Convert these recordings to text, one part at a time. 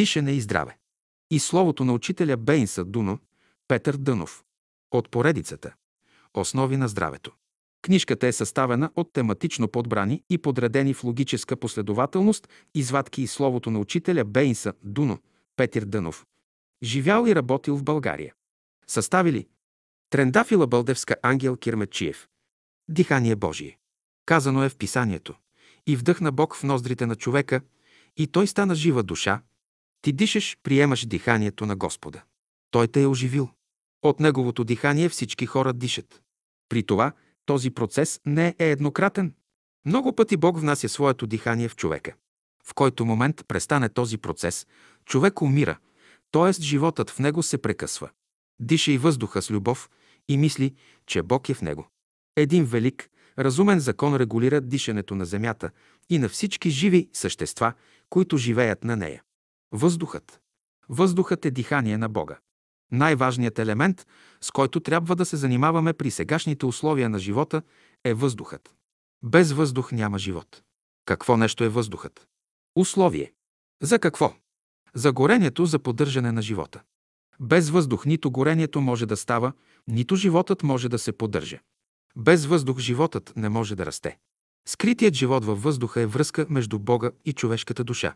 Дишане и здраве. И словото на учителя Бейнса Дуно, Петър Дънов. От поредицата. Основи на здравето. Книжката е съставена от тематично подбрани и подредени в логическа последователност извадки и словото на учителя Бейнса Дуно, Петър Дънов. Живял и работил в България. Съставили Трендафила Бълдевска Ангел Кирмечиев. Дихание Божие. Казано е в писанието. И вдъхна Бог в ноздрите на човека, и той стана жива душа. Ти дишаш, приемаш диханието на Господа. Той те е оживил. От неговото дихание всички хора дишат. При това този процес не е еднократен. Много пъти Бог внася своето дихание в човека. В който момент престане този процес, човек умира, т.е. животът в него се прекъсва. Диша и въздуха с любов и мисли, че Бог е в него. Един велик, разумен закон регулира дишането на земята и на всички живи същества, които живеят на нея. Въздухът. Въздухът е дихание на Бога. Най-важният елемент, с който трябва да се занимаваме при сегашните условия на живота, е въздухът. Без въздух няма живот. Какво нещо е въздухът? Условие. За какво? За горението, за поддържане на живота. Без въздух нито горението може да става, нито животът може да се поддържа. Без въздух животът не може да расте. Скритият живот във въздуха е връзка между Бога и човешката душа.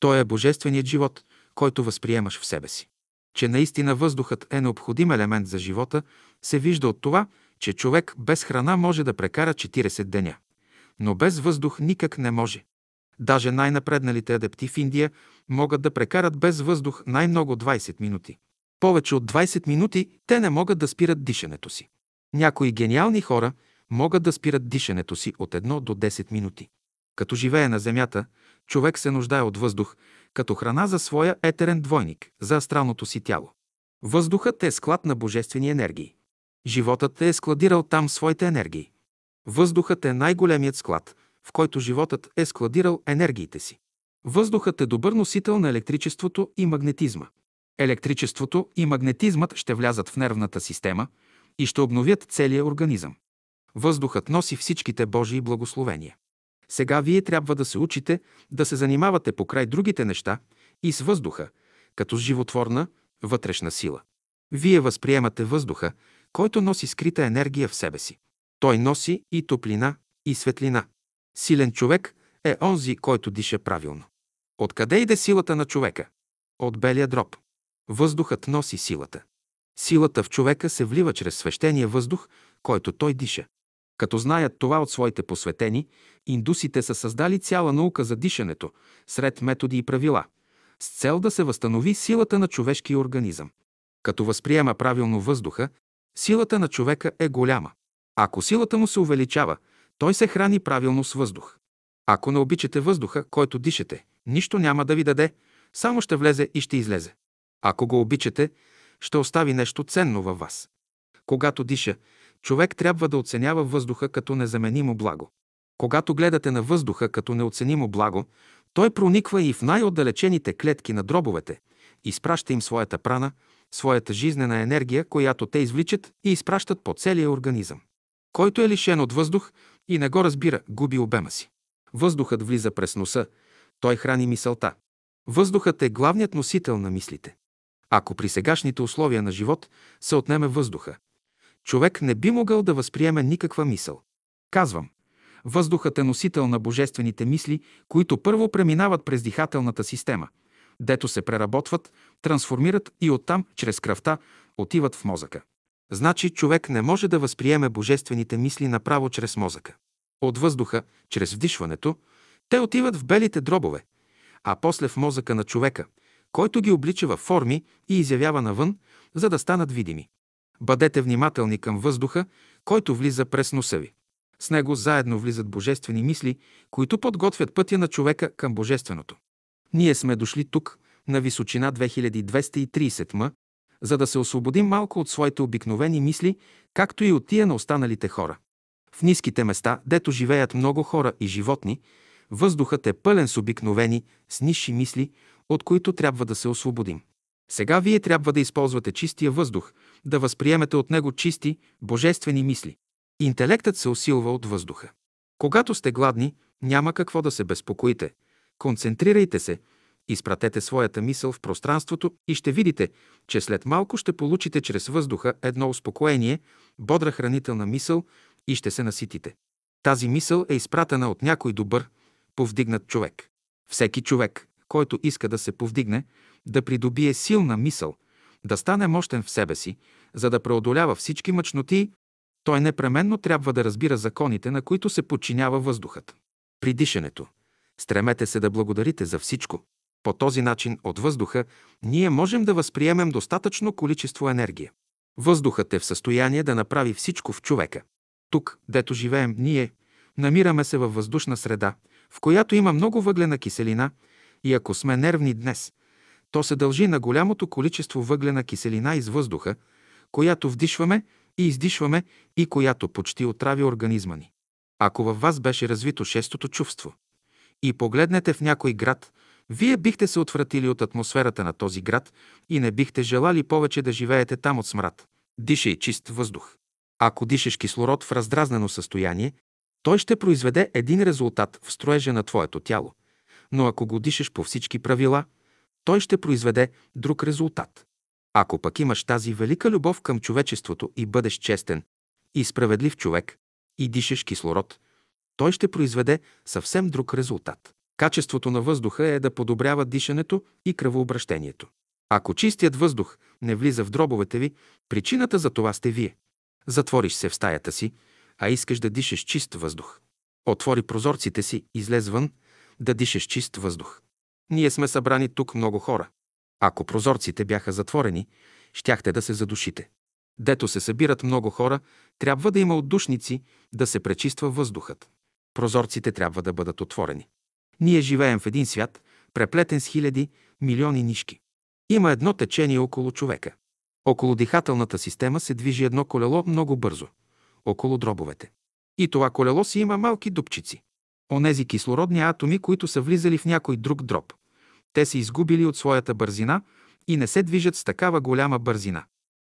Той е божественият живот, който възприемаш в себе си. Че наистина въздухът е необходим елемент за живота, се вижда от това, че човек без храна може да прекара 40 деня. Но без въздух никак не може. Даже най-напредналите адепти в Индия могат да прекарат без въздух най-много 20 минути. Повече от 20 минути те не могат да спират дишането си. Някои гениални хора могат да спират дишането си от 1 до 10 минути. Като живее на Земята, човек се нуждае от въздух, като храна за своя етерен двойник, за астралното си тяло. Въздухът е склад на божествени енергии. Животът е складирал там своите енергии. Въздухът е най-големият склад, в който животът е складирал енергиите си. Въздухът е добър носител на електричеството и магнетизма. Електричеството и магнетизмът ще влязат в нервната система и ще обновят целия организъм. Въздухът носи всичките Божии благословения. Сега вие трябва да се учите да се занимавате покрай другите неща и с въздуха, като с животворна, вътрешна сила. Вие възприемате въздуха, който носи скрита енергия в себе си. Той носи и топлина, и светлина. Силен човек е онзи, който диша правилно. Откъде иде силата на човека? От белия дроб. Въздухът носи силата. Силата в човека се влива чрез свещения въздух, който той диша. Като знаят това от своите посветени, индусите са създали цяла наука за дишането, сред методи и правила, с цел да се възстанови силата на човешкия организъм. Като възприема правилно въздуха, силата на човека е голяма. Ако силата му се увеличава, той се храни правилно с въздух. Ако не обичате въздуха, който дишате, нищо няма да ви даде, само ще влезе и ще излезе. Ако го обичате, ще остави нещо ценно във вас. Когато диша, човек трябва да оценява въздуха като незаменимо благо. Когато гледате на въздуха като неоценимо благо, той прониква и в най-отдалечените клетки на дробовете, изпраща им своята прана, своята жизнена енергия, която те извличат и изпращат по целия организъм. Който е лишен от въздух и не го разбира, губи обема си. Въздухът влиза през носа, той храни мисълта. Въздухът е главният носител на мислите. Ако при сегашните условия на живот се отнеме въздуха, човек не би могъл да възприеме никаква мисъл. Казвам, въздухът е носител на божествените мисли, които първо преминават през дихателната система, дето се преработват, трансформират и оттам, чрез кръвта, отиват в мозъка. Значи човек не може да възприеме божествените мисли направо чрез мозъка. От въздуха, чрез вдишването, те отиват в белите дробове, а после в мозъка на човека, който ги облича във форми и изявява навън, за да станат видими. Бъдете внимателни към въздуха, който влиза през носа ви. С него заедно влизат божествени мисли, които подготвят пътя на човека към божественото. Ние сме дошли тук, на височина 2230 м, за да се освободим малко от своите обикновени мисли, както и от тия на останалите хора. В ниските места, дето живеят много хора и животни, въздухът е пълен с обикновени, с нисши мисли, от които трябва да се освободим. Сега вие трябва да използвате чистия въздух, да възприемете от него чисти, божествени мисли. Интелектът се усилва от въздуха. Когато сте гладни, няма какво да се безпокоите. Концентрирайте се, Изпратете своята мисъл в пространството и ще видите, че след малко ще получите чрез въздуха едно успокоение, бодра хранителна мисъл и ще се наситите. Тази мисъл е изпратена от някой добър, повдигнат човек. Всеки човек, който иска да се повдигне, да придобие силна мисъл, да стане мощен в себе си, за да преодолява всички мъчноти, той непременно трябва да разбира законите, на които се подчинява въздухът. При дишането. Стремете се да благодарите за всичко. По този начин от въздуха ние можем да възприемем достатъчно количество енергия. Въздухът е в състояние да направи всичко в човека. Тук, дето живеем ние, намираме се във въздушна среда, в която има много въглена киселина и ако сме нервни днес, то се дължи на голямото количество въглена киселина из въздуха, която вдишваме и издишваме и която почти отрави организма ни. Ако във вас беше развито шестото чувство и погледнете в някой град, вие бихте се отвратили от атмосферата на този град и не бихте желали повече да живеете там от смрад. Дишай чист въздух. Ако дишаш кислород в раздразнено състояние, той ще произведе един резултат в строежа на твоето тяло. Но ако го дишаш по всички правила, той ще произведе друг резултат. Ако пък имаш тази велика любов към човечеството и бъдеш честен и справедлив човек и дишаш кислород, той ще произведе съвсем друг резултат. Качеството на въздуха е да подобрява дишането и кръвообращението. Ако чистият въздух не влиза в дробовете ви, причината за това сте вие. Затвориш се в стаята си, а искаш да дишаш чист въздух. Отвори прозорците си, излез вън, да дишаш чист въздух. Ние сме събрани тук много хора. Ако прозорците бяха затворени, щяхте да се задушите. Дето се събират много хора, трябва да има отдушници, да се пречиства въздухът. Прозорците трябва да бъдат отворени. Ние живеем в един свят, преплетен с хиляди, милиони нишки. Има едно течение около човека. Около дихателната система се движи едно колело много бързо. Около дробовете. И това колело си има малки дупчици. Онези кислородни атоми, които са влизали в някой друг дроб. Те са изгубили от своята бързина и не се движат с такава голяма бързина.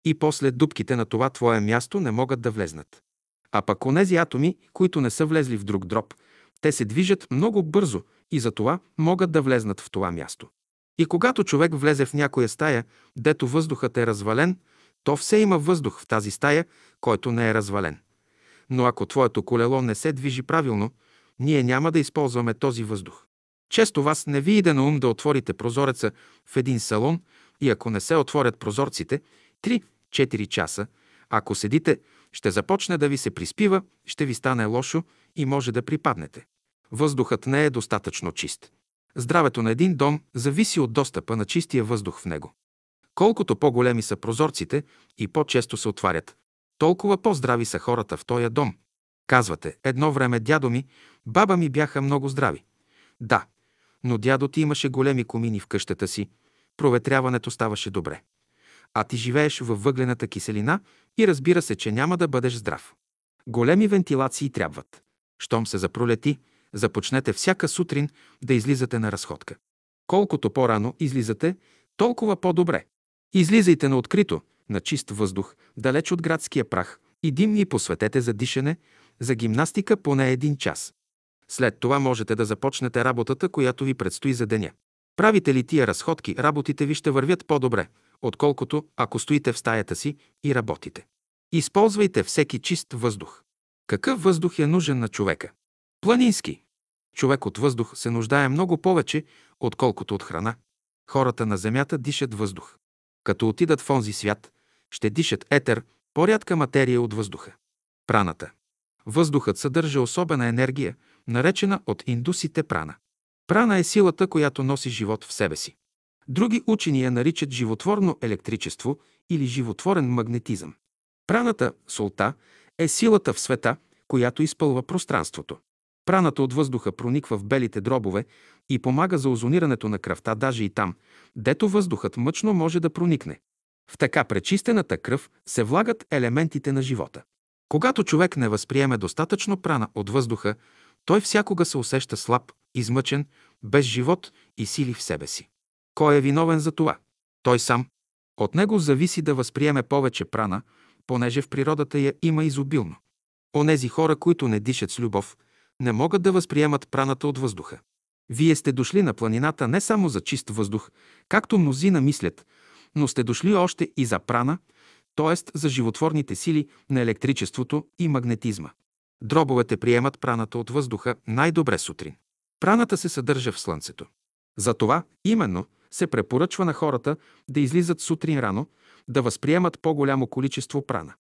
И после дупките на това твое място не могат да влезнат. А пък онези атоми, които не са влезли в друг дроб, те се движат много бързо и затова могат да влезнат в това място. И когато човек влезе в някоя стая, дето въздухът е развален, то все има въздух в тази стая, който не е развален. Но ако твоето колело не се движи правилно, ние няма да използваме този въздух. Често вас не ви иде на ум да отворите прозореца в един салон и ако не се отворят прозорците, 3-4 часа, ако седите, ще започне да ви се приспива, ще ви стане лошо и може да припаднете. Въздухът не е достатъчно чист. Здравето на един дом зависи от достъпа на чистия въздух в него. Колкото по-големи са прозорците и по-често се отварят, толкова по-здрави са хората в този дом. Казвате, едно време дядо ми, баба ми бяха много здрави. Да, но дядо ти имаше големи комини в къщата си, проветряването ставаше добре. А ти живееш във въглената киселина и разбира се, че няма да бъдеш здрав. Големи вентилации трябват. Щом се запролети, започнете всяка сутрин да излизате на разходка. Колкото по-рано излизате, толкова по-добре. Излизайте на открито, на чист въздух, далеч от градския прах и димни посветете за дишане, за гимнастика поне един час. След това можете да започнете работата, която ви предстои за деня. Правите ли тия разходки, работите ви ще вървят по-добре, отколкото ако стоите в стаята си и работите. Използвайте всеки чист въздух. Какъв въздух е нужен на човека? Планински. Човек от въздух се нуждае много повече, отколкото от храна. Хората на Земята дишат въздух. Като отидат в онзи свят, ще дишат етер, по-рядка материя от въздуха. Праната. Въздухът съдържа особена енергия, наречена от индусите прана. Прана е силата, която носи живот в себе си. Други учени я наричат животворно електричество или животворен магнетизъм. Праната, солта, е силата в света, която изпълва пространството. Праната от въздуха прониква в белите дробове и помага за озонирането на кръвта даже и там, дето въздухът мъчно може да проникне. В така пречистената кръв се влагат елементите на живота. Когато човек не възприеме достатъчно прана от въздуха, той всякога се усеща слаб, измъчен, без живот и сили в себе си. Кой е виновен за това? Той сам. От него зависи да възприеме повече прана, понеже в природата я има изобилно. Онези хора, които не дишат с любов, не могат да възприемат праната от въздуха. Вие сте дошли на планината не само за чист въздух, както мнозина мислят, но сте дошли още и за прана, т.е. за животворните сили на електричеството и магнетизма. Дробовете приемат праната от въздуха най-добре сутрин. Праната се съдържа в слънцето. Затова именно се препоръчва на хората да излизат сутрин рано, да възприемат по-голямо количество прана.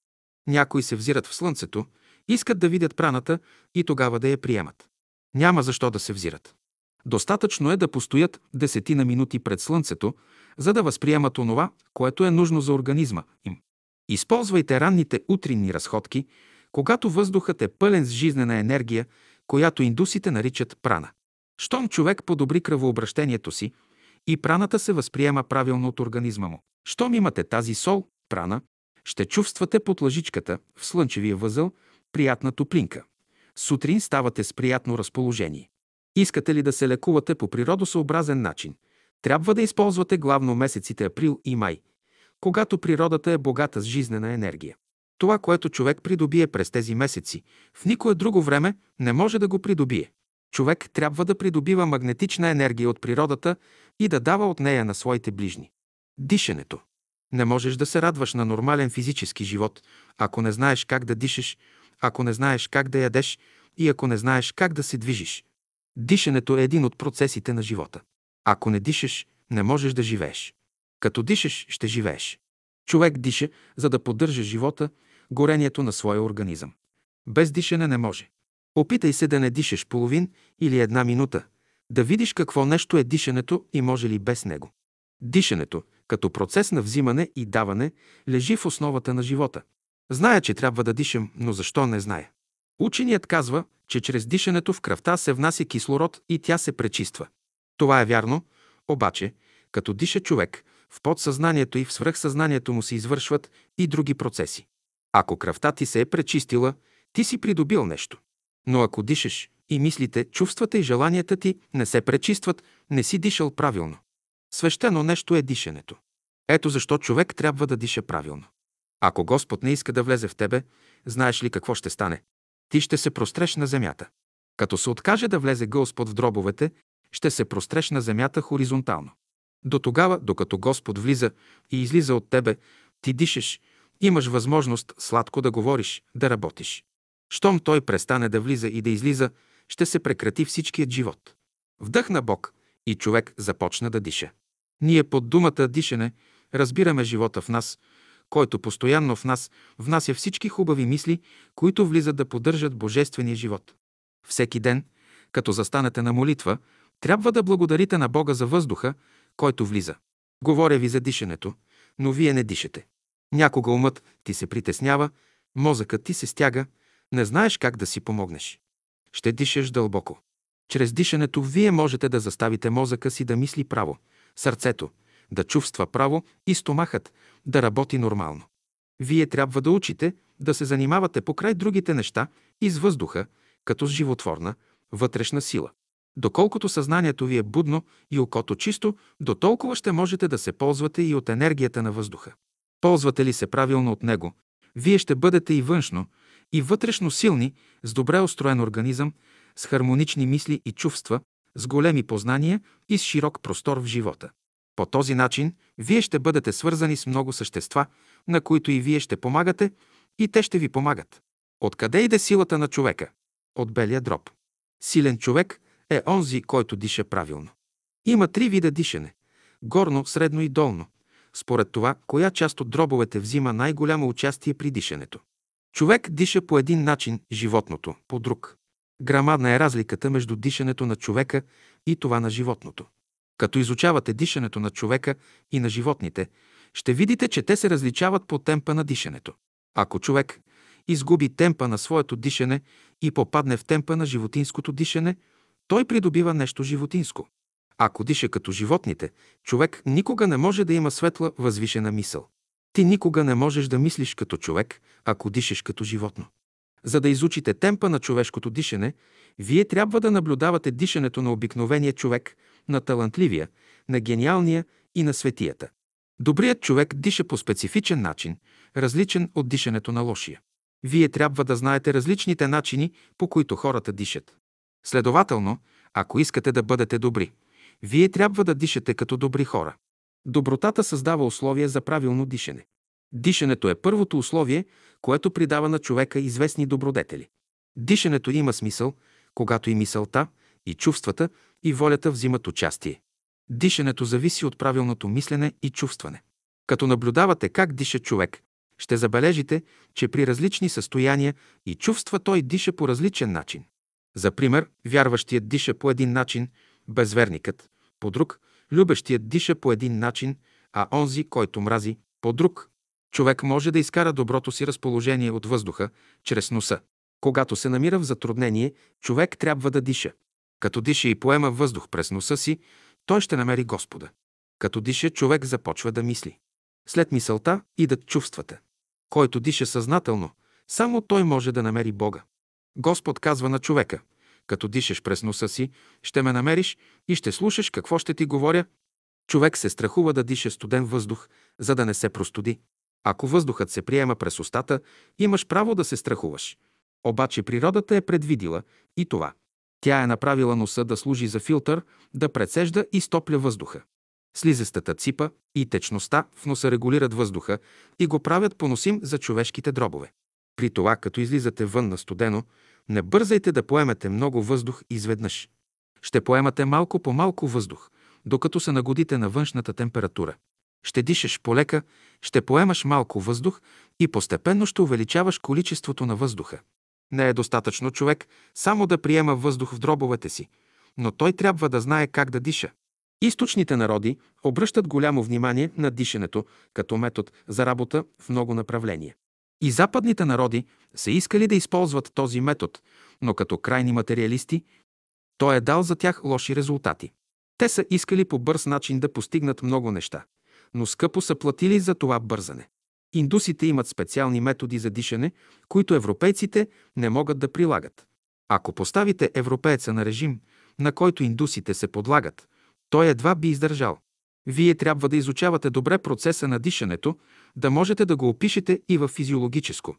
Някои се взират в слънцето, искат да видят праната и тогава да я приемат. Няма защо да се взират. Достатъчно е да постоят десетина минути пред слънцето, за да възприемат онова, което е нужно за организма им. Използвайте ранните утринни разходки, когато въздухът е пълен с жизнена енергия, която индусите наричат прана. Щом човек подобри кръвообращението си, и праната се възприема правилно от организма му. Щом имате тази сол, прана, ще чувствате под лъжичката, в слънчевия възъл, приятна топлинка. Сутрин ставате с приятно разположение. Искате ли да се лекувате по природосъобразен начин? Трябва да използвате главно месеците април и май, когато природата е богата с жизнена енергия. Това, което човек придобие през тези месеци, в никое друго време не може да го придобие. Човек трябва да придобива магнетична енергия от природата и да дава от нея на своите ближни. Дишането. Не можеш да се радваш на нормален физически живот, ако не знаеш как да дишаш, ако не знаеш как да ядеш и ако не знаеш как да се движиш. Дишането е един от процесите на живота. Ако не дишаш, не можеш да живееш. Като дишаш, ще живееш. Човек диша, за да поддържа живота, горението на своя организъм. Без дишане не може. Опитай се да не дишаш половин или една минута, да видиш какво нещо е дишането и може ли без него. Дишането, като процес на взимане и даване, лежи в основата на живота. Зная, че трябва да дишам, но защо не зная? Ученият казва, че чрез дишането в кръвта се внася кислород и тя се пречиства. Това е вярно, обаче, като диша човек, в подсъзнанието и в свръхсъзнанието му се извършват и други процеси. Ако кръвта ти се е пречистила, ти си придобил нещо. Но ако дишаш и мислите, чувствата и желанията ти не се пречистват, не си дишал правилно. Свещено нещо е дишането. Ето защо човек трябва да диша правилно. Ако Господ не иска да влезе в тебе, знаеш ли какво ще стане? Ти ще се простреш на земята. Като се откаже да влезе Господ в дробовете, ще се простреш на земята хоризонтално. До тогава, докато Господ влиза и излиза от тебе, ти дишаш, имаш възможност сладко да говориш, да работиш. Щом той престане да влиза и да излиза, ще се прекрати всичкият живот. Вдъхна Бог и човек започна да диша. Ние под думата дишане разбираме живота в нас, който постоянно в нас внася всички хубави мисли, които влизат да поддържат божествения живот. Всеки ден, като застанете на молитва, трябва да благодарите на Бога за въздуха, който влиза. Говоря ви за дишането, но вие не дишате. Някога умът ти се притеснява, мозъкът ти се стяга, не знаеш как да си помогнеш. Ще дишаш дълбоко. Чрез дишането вие можете да заставите мозъка си да мисли право, сърцето да чувства право и стомахът да работи нормално. Вие трябва да учите да се занимавате покрай другите неща и с въздуха, като с животворна, вътрешна сила. Доколкото съзнанието ви е будно и окото чисто, до толкова ще можете да се ползвате и от енергията на въздуха. Ползвате ли се правилно от него, вие ще бъдете и външно, и вътрешно силни, с добре устроен организъм, с хармонични мисли и чувства, с големи познания и с широк простор в живота. По този начин вие ще бъдете свързани с много същества, на които и вие ще помагате, и те ще ви помагат. Откъде иде силата на човека? От белия дроб. Силен човек е онзи, който диша правилно. Има три вида дишане – горно, средно и долно. Според това, коя част от дробовете взима най-голямо участие при дишането. Човек диша по един начин, животното – по друг. Грамадна е разликата между дишането на човека и това на животното. Като изучавате дишането на човека и на животните, ще видите, че те се различават по темпа на дишането. Ако човек изгуби темпа на своето дишане и попадне в темпа на животинското дишане, той придобива нещо животинско. Ако диша като животните, човек никога не може да има светла, възвишена мисъл. Ти никога не можеш да мислиш като човек, ако дишаш като животно. За да изучите темпа на човешкото дишане, вие трябва да наблюдавате дишането на обикновения човек, на талантливия, на гениалния и на светията. Добрият човек диша по специфичен начин, различен от дишането на лошия. Вие трябва да знаете различните начини, по които хората дишат. Следователно, Ако искате да бъдете добри, вие трябва да дишате като добри хора. Добротата създава условия за правилно дишане. Дишането е първото условие, което придава на човека известни добродетели. Дишането има смисъл, когато и мисълта, и чувствата, и волята взимат участие. Дишането зависи от правилното мислене и чувстване. Като наблюдавате как диша човек, ще забележите, че при различни състояния и чувства той диша по различен начин. За пример, вярващият диша по един начин, безверникът – по друг, любещият диша по един начин, а онзи, който мрази – по друг. Човек може да изкара доброто си разположение от въздуха, чрез носа. Когато се намира в затруднение, човек трябва да диша. Като диша и поема въздух през носа си, той ще намери Господа. Като диша, човек започва да мисли. След мисълта идат чувствата. Който диша съзнателно, само той може да намери Бога. Господ казва на човека, като дишаш през носа си, ще ме намериш и ще слушаш какво ще ти говоря. Човек се страхува да диша студен въздух, за да не се простуди. Ако въздухът се приема през устата, имаш право да се страхуваш. Обаче природата е предвидила и това. Тя е направила носа да служи за филтър, да прецежда и стопля въздуха. Слизестата ципа и течността в носа регулират въздуха и го правят поносим за човешките дробове. При това, като излизате вън на студено, не бързайте да поемете много въздух изведнъж. Ще поемате малко по малко въздух, докато се нагодите на външната температура. Ще дишаш полека, ще поемаш малко въздух и постепенно ще увеличаваш количеството на въздуха. Не е достатъчно човек само да приема въздух в дробовете си, но той трябва да знае как да диша. Източните народи обръщат голямо внимание на дишането като метод за работа в много направления. И западните народи са искали да използват този метод, но като крайни материалисти, той е дал за тях лоши резултати. Те са искали по бърз начин да постигнат много неща, но скъпо са платили за това бързане. Индусите имат специални методи за дишане, които европейците не могат да прилагат. Ако поставите европееца на режим, на който индусите се подлагат, той едва би издържал. Вие трябва да изучавате добре процеса на дишането, да можете да го опишете и в физиологическо,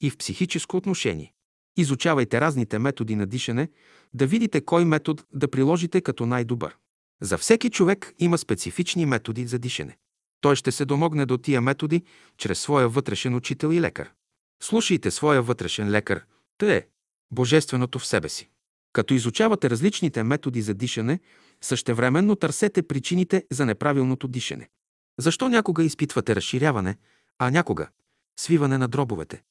и в психическо отношение. Изучавайте разните методи на дишане, да видите кой метод да приложите като най-добър. За всеки човек има специфични методи за дишане. Той ще се домогне до тия методи чрез своя вътрешен учител и лекар. Слушайте своя вътрешен лекар, тъй е божественото в себе си. Като изучавате различните методи за дишане, същевременно търсете причините за неправилното дишане. Защо някога изпитвате разширяване, а някога – свиване на дробовете?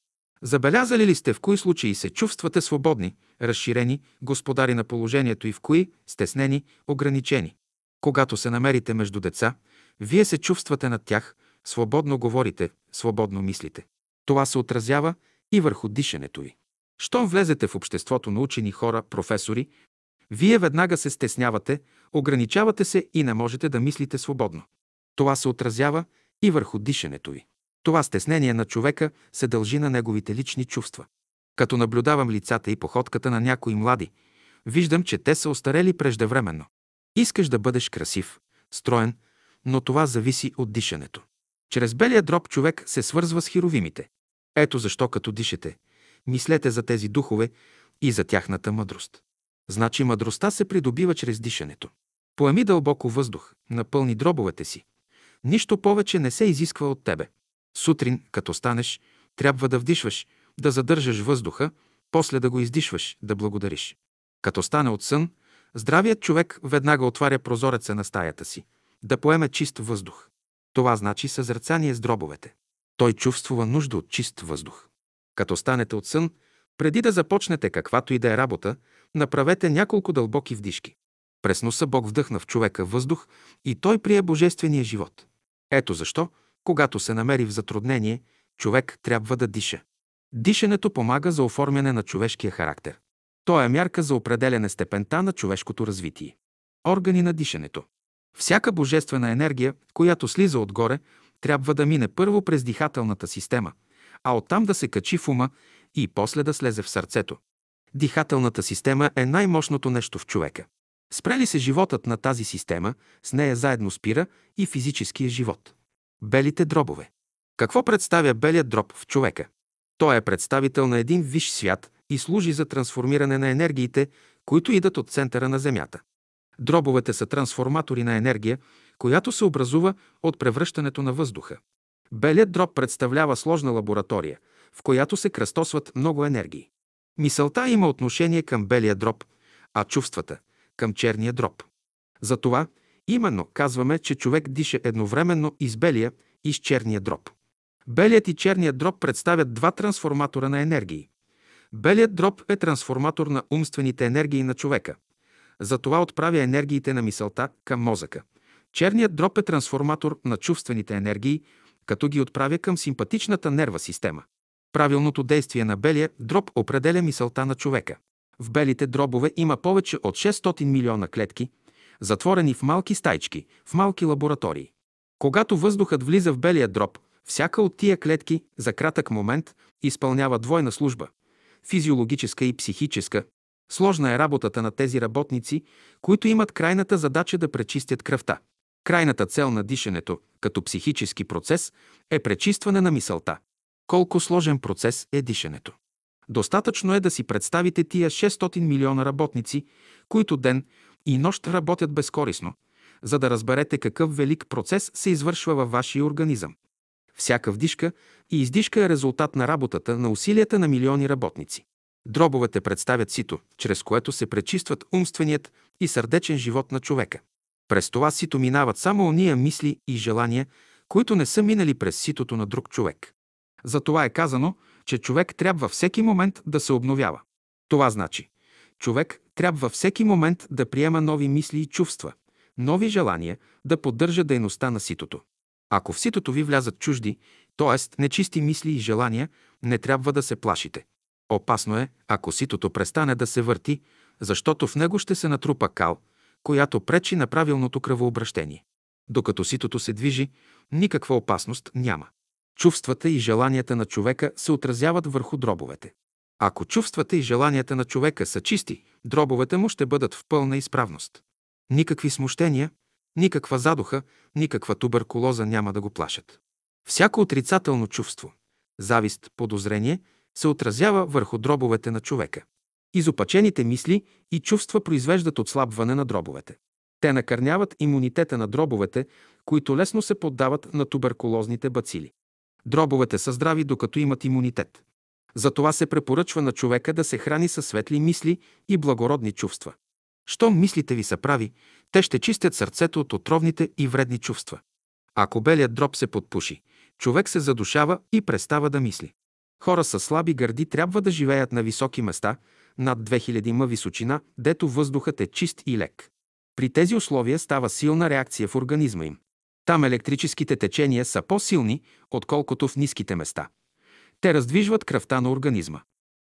Забелязали ли сте в кои случаи се чувствате свободни, разширени, господари на положението и в кои – стеснени, ограничени? Когато се намерите между деца, вие се чувствате над тях, свободно говорите, свободно мислите. Това се отразява и върху дишането ви. Щом влезете в обществото на учени хора, професори, вие веднага се стеснявате, ограничавате се и не можете да мислите свободно. Това се отразява и върху дишането ви. Това стеснение на човека се дължи на неговите лични чувства. Като наблюдавам лицата и походката на някои млади, виждам, че те са остарели преждевременно. Искаш да бъдеш красив, строен, но това зависи от дишането. Чрез белия дроб човек се свързва с херовимите. Ето защо като дишете, мислете за тези духове и за тяхната мъдрост. Значи мъдростта се придобива чрез дишането. Поеми дълбоко въздух, напълни дробовете си. Нищо повече не се изисква от тебе. Сутрин, като станеш, трябва да вдишваш, да задържаш въздуха, после да го издишваш, да благодариш. Като стане от сън, здравият човек веднага отваря прозореца на стаята си, да поеме чист въздух. Това значи съзерцание с дробовете. Той чувствува нужда от чист въздух. Като станете от сън, преди да започнете каквато и да е работа, направете няколко дълбоки вдишки. През носа Бог вдъхна в човека въздух и той прие божествения живот. Ето защо, когато се намери в затруднение, човек трябва да диша. Дишането помага за оформяне на човешкия характер. То е мярка за определяне степента на човешкото развитие. Органи на дишането. Всяка божествена енергия, която слиза отгоре, трябва да мине първо през дихателната система, а оттам да се качи в ума и после да слезе в сърцето. Дихателната система е най-мощното нещо в човека. Спрели се животът на тази система, с нея заедно спира и физическия живот. Белите дробове. Какво представя белият дроб в човека? Той е представител на един висш свят и служи за трансформиране на енергиите, които идат от центъра на Земята. Дробовете са трансформатори на енергия, която се образува от превръщането на въздуха. Белият дроб представлява сложна лаборатория, в която се кръстосват много енергии. Мисълта има отношение към белия дроб, а чувствата – към черния дроб. Затова именно казваме, че човек диша едновременно и с белия, и с черния дроб. Белият и черният дроб представят два трансформатора на енергии. Белият дроб е трансформатор на умствените енергии на човека. Затова отправя енергиите на мисълта към мозъка. Черният дроб е трансформатор на чувствените енергии, като ги отправя към симпатичната нерва система. Правилното действие на белия дроб определя мисълта на човека. В белите дробове има повече от 600 милиона клетки, затворени в малки стайчки, в малки лаборатории. Когато въздухът влиза в белия дроб, всяка от тия клетки за кратък момент изпълнява двойна служба – физиологическа и психическа. Сложна е работата на тези работници, които имат крайната задача да пречистят кръвта. Крайната цел на дишането, като психически процес, е пречистване на мисълта. Колко сложен процес е дишането. Достатъчно е да си представите тия 600 милиона работници, които ден и нощ работят безкорисно, за да разберете какъв велик процес се извършва във вашия организъм. Всяка вдишка и издишка е резултат на работата, на усилията на милиони работници. Дробовете представят сито, чрез което се пречистват умственият и сърдечен живот на човека. През това сито минават само ония мисли и желания, които не са минали през ситото на друг човек. Затова е казано, че човек трябва всеки момент да се обновява. Това значи, човек трябва всеки момент да приема нови мисли и чувства, нови желания, да поддържа дейността на ситото. Ако в ситото ви влязат чужди, т.е. нечисти мисли и желания, не трябва да се плашите. Опасно е, ако ситото престане да се върти, защото в него ще се натрупа кал, която пречи на правилното кръвообращение. Докато ситото се движи, никаква опасност няма. Чувствата и желанията на човека се отразяват върху дробовете. Ако чувствата и желанията на човека са чисти, дробовете му ще бъдат в пълна изправност. Никакви смущения, никаква задуха, никаква туберкулоза няма да го плашат. Всяко отрицателно чувство, завист, подозрение се отразява върху дробовете на човека. Изопачените мисли и чувства произвеждат отслабване на дробовете. Те накърняват имунитета на дробовете, които лесно се поддават на туберкулозните бацили. Дробовете са здрави, докато имат имунитет. Затова се препоръчва на човека да се храни със светли мисли и благородни чувства. Щом мислите ви са прави, те ще чистят сърцето от отровните и вредни чувства. Ако белият дроб се подпуши, човек се задушава и престава да мисли. Хора с слаби гърди трябва да живеят на високи места, над 2000 м височина, дето въздухът е чист и лек. При тези условия става силна реакция в организма им. Там електрическите течения са по-силни, отколкото в ниските места. Те раздвижват кръвта на организма.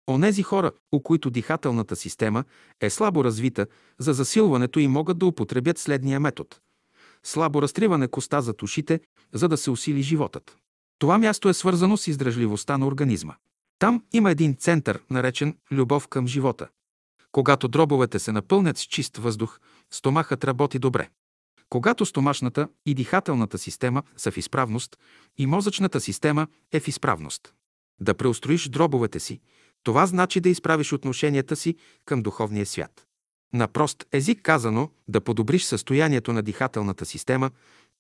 Онези хора, у които дихателната система е слабо развита, за засилването и могат да употребят следния метод. Слабо разтриване коста за ушите, за да се усили животът. Това място е свързано с издръжливостта на организма. Там има един център, наречен любов към живота. Когато дробовете се напълнят с чист въздух, стомахът работи добре. Когато стомашната и дихателната система са в изправност и мозъчната система е в изправност. Да преустроиш дробовете си, това значи да изправиш отношенията си към духовния свят. На прост език казано, да подобриш състоянието на дихателната система,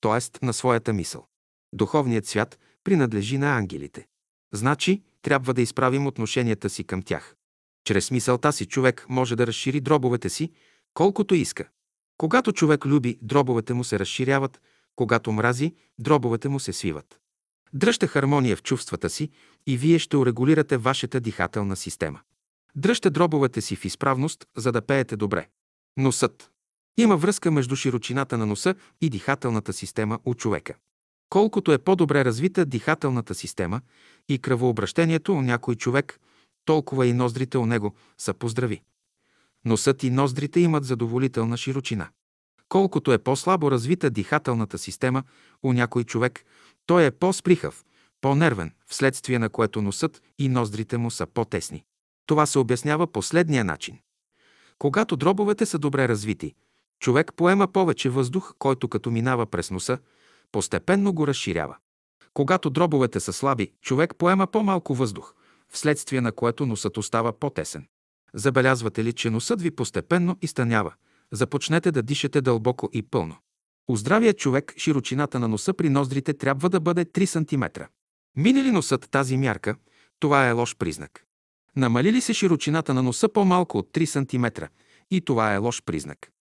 т.е. на своята мисъл. Духовният свят принадлежи на ангелите. Значи, трябва да изправим отношенията си към тях. Чрез мисълта си човек може да разшири дробовете си, колкото иска. Когато човек люби, дробовете му се разширяват, когато мрази, дробовете му се свиват. Дръжте хармония в чувствата си и вие ще урегулирате вашата дихателна система. Дръжте дробовете си в изправност, за да пеете добре. Носът. Има връзка между широчината на носа и дихателната система у човека. Колкото е по-добре развита дихателната система и кръвообращението у някой човек, толкова и ноздрите у него са поздрави. Носът и ноздрите имат задоволителна широчина. Колкото е по-слабо развита дихателната система у някой човек, той е по-сприхав, по-нервен, вследствие на което носът и ноздрите му са по-тесни. Това се обяснява последния начин. Когато дробовете са добре развити, човек поема повече въздух, който като минава през носа, постепенно го разширява. Когато дробовете са слаби, човек поема по-малко въздух, вследствие на което носът остава по-тесен. Забелязвате ли, че носът ви постепенно изтънява? Започнете да дишате дълбоко и пълно. У здравия човек широчината на носа при ноздрите трябва да бъде 3 см. Мине ли носът тази мярка, това е лош признак. Намали ли се широчината на носа по-малко от 3 см и това е лош признак.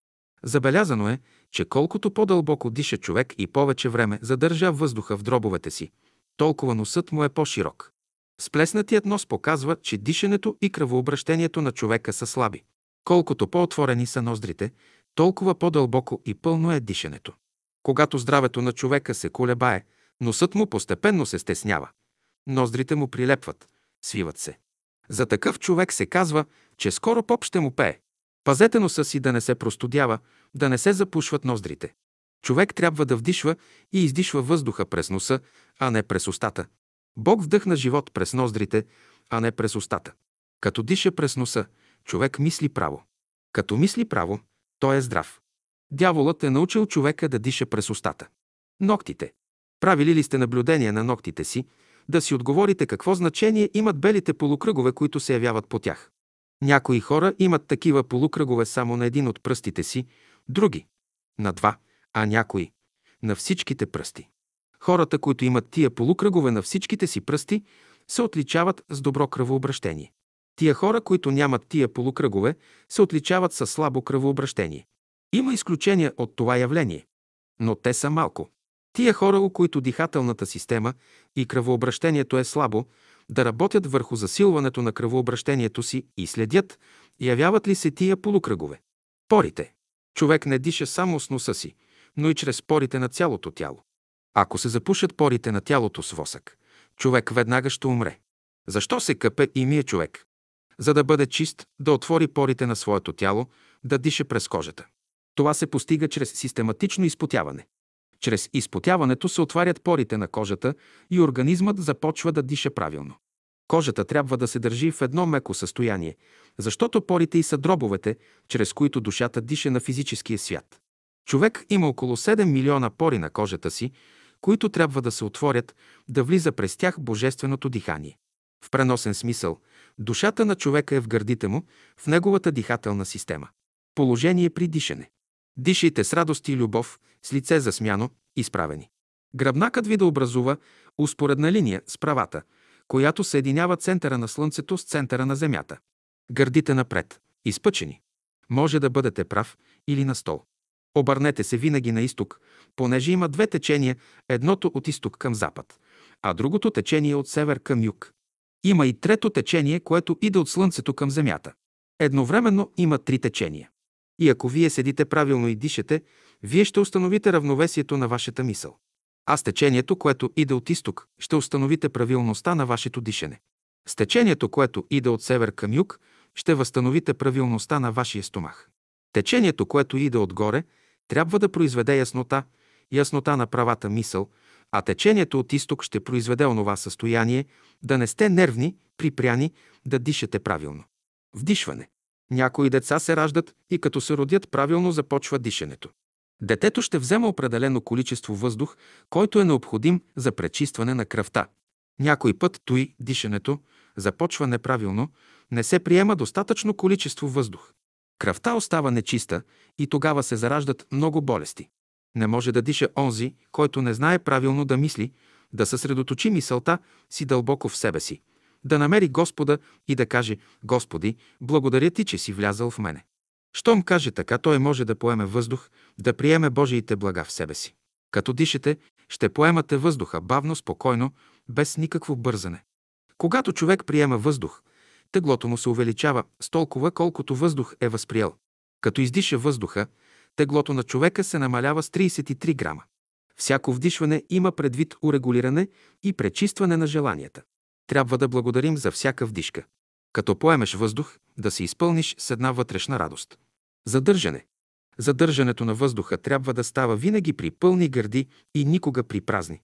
Забелязано е, че колкото по-дълбоко диша човек и повече време задържа въздуха в дробовете си, толкова носът му е по-широк. Сплеснатият нос показва, че дишането и кръвообращението на човека са слаби. Колкото по-отворени са ноздрите, толкова по-дълбоко и пълно е дишането. Когато здравето на човека се колебае, носът му постепенно се стеснява. Ноздрите му прилепват, свиват се. За такъв човек се казва, че скоро поп ще му пее. Пазете носа си да не се простудява, да не се запушват ноздрите. Човек трябва да вдишва и издишва въздуха през носа, а не през устата. Бог вдъхна живот през ноздрите, а не през устата. Като диша през носа, човек мисли право. Като мисли право, той е здрав. Дяволът е научил човека да диша през устата. Ноктите. Правили ли сте наблюдение на ногтите си, да си отговорите какво значение имат белите полукръгове, които се явяват по тях. Някои хора имат такива полукръгове само на един от пръстите си, други – на два, а някои – на всичките пръсти. Хората, които имат тия полукръгове на всичките си пръсти, се отличават с добро кръвообращение. Тия хора, които нямат тия полукръгове, се отличават с слабо кръвообращение. Има изключения от това явление, но те са малко. Тия хора, у които дихателната система и кръвообращението е слабо, да работят върху засилването на кръвообращението си и следят, явяват ли се тия полукръгове. Порите. Човек не диша само с носа си, но и чрез порите на цялото тяло. Ако се запушат порите на тялото с восък, човек веднага ще умре. Защо се къпе и мие човек? За да бъде чист, да отвори порите на своето тяло, да диша през кожата. Това се постига чрез систематично изпотяване. Чрез изпотяването се отварят порите на кожата и организмът започва да диша правилно. Кожата трябва да се държи в едно меко състояние, защото порите и са дробовете, чрез които душата диша на физическия свят. Човек има около 7 милиона пори на кожата си, които трябва да се отворят, да влиза през тях божественото дихание. В преносен смисъл, душата на човека е в гърдите му, в неговата дихателна система. Положение при дишане. Дишайте с радост и любов, с лице засмяно, изправени. Гръбнакът ви да образува успоредна линия с правата, която съединява центъра на Слънцето с центъра на Земята. Гърдите напред, изпъчени. Може да бъдете прав или на стол. Обърнете се винаги на изток, понеже има две течения, едното от изток към запад, а другото течение от север към юг. Има и трето течение, което иде от Слънцето към Земята. Едновременно има три течения. И ако вие седите правилно и дишете, вие ще установите равновесието на вашата мисъл. А с течението, което иде от изток, ще установите правилността на вашето дишане. С течението, което иде от север към юг, ще възстановите правилността на вашия стомах. Течението, което иде отгоре, трябва да произведе яснота, яснота на правата мисъл, а течението от изток ще произведе онова състояние да не сте нервни, припряни, да дишате правилно. Вдишване. Някои деца се раждат и като се родят правилно започва дишането. Детето ще взема определено количество въздух, който е необходим за пречистване на кръвта. Някой път той дишането започва неправилно, не се приема достатъчно количество въздух. Кръвта остава нечиста и тогава се зараждат много болести. Не може да диша онзи, който не знае правилно да мисли, да съсредоточи мисълта си дълбоко в себе си, да намери Господа и да каже «Господи, благодаря ти, че си влязал в мене». Щом каже така, той може да поеме въздух, да приеме Божиите блага в себе си. Като дишате, ще поемате въздуха бавно, спокойно, без никакво бързане. Когато човек приема въздух, теглото му се увеличава с толкова, колкото въздух е възприел. Като издиша въздуха, теглото на човека се намалява с 33 грама. Всяко вдишване има предвид урегулиране и пречистване на желанията. Трябва да благодарим за всяка вдишка. Като поемеш въздух, да се изпълниш с една вътрешна радост. Задържане. Задържането на въздуха трябва да става винаги при пълни гърди и никога при празни.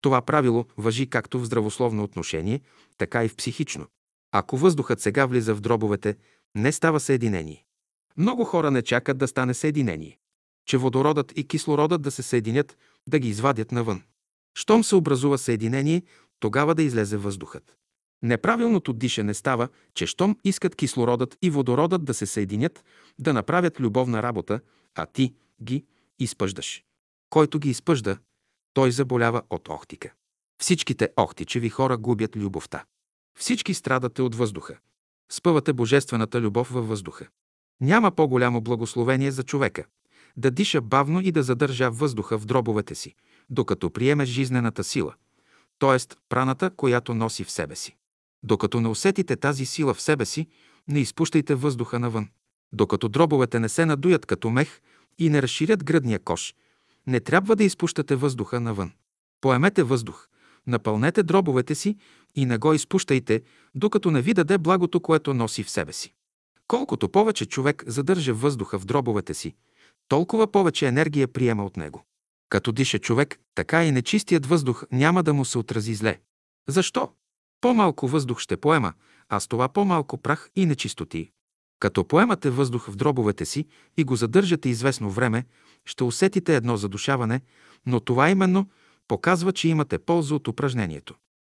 Това правило въжи както в здравословно отношение, така и в психично. Ако въздухът сега влиза в дробовете, не става съединение. Много хора не чакат да стане съединение. Че водородът и кислородът да се съединят, да ги извадят навън. Щом се образува съединение, тогава да излезе въздухът. Неправилното дишане става, че щом искат кислородът и водородът да се съединят, да направят любовна работа, а ти ги изпъждаш. Който ги изпъжда, той заболява от охтика. Всичките охтичеви хора губят любовта. Всички страдате от въздуха. Спъвате божествената любов във въздуха. Няма по-голямо благословение за човека да диша бавно и да задържа въздуха в дробовете си, докато приеме жизнената сила, т.е. праната, която носи в себе си. Докато не усетите тази сила в себе си, не изпущайте въздуха навън. Докато дробовете не се надуят като мех и не разширят гръдния кош, не трябва да изпущате въздуха навън. Поемете въздух, напълнете дробовете си и не го изпущайте, докато не ви даде благото, което носи в себе си. Колкото повече човек задържа въздуха в дробовете си, толкова повече енергия приема от него. Като диша човек, така и нечистият въздух няма да му се отрази зле. Защо? По-малко въздух ще поема, а с това по-малко прах и нечистоти. Като поемате въздух в дробовете си и го задържате известно време, ще усетите едно задушаване, но това именно показва, че имате полза от упражнението.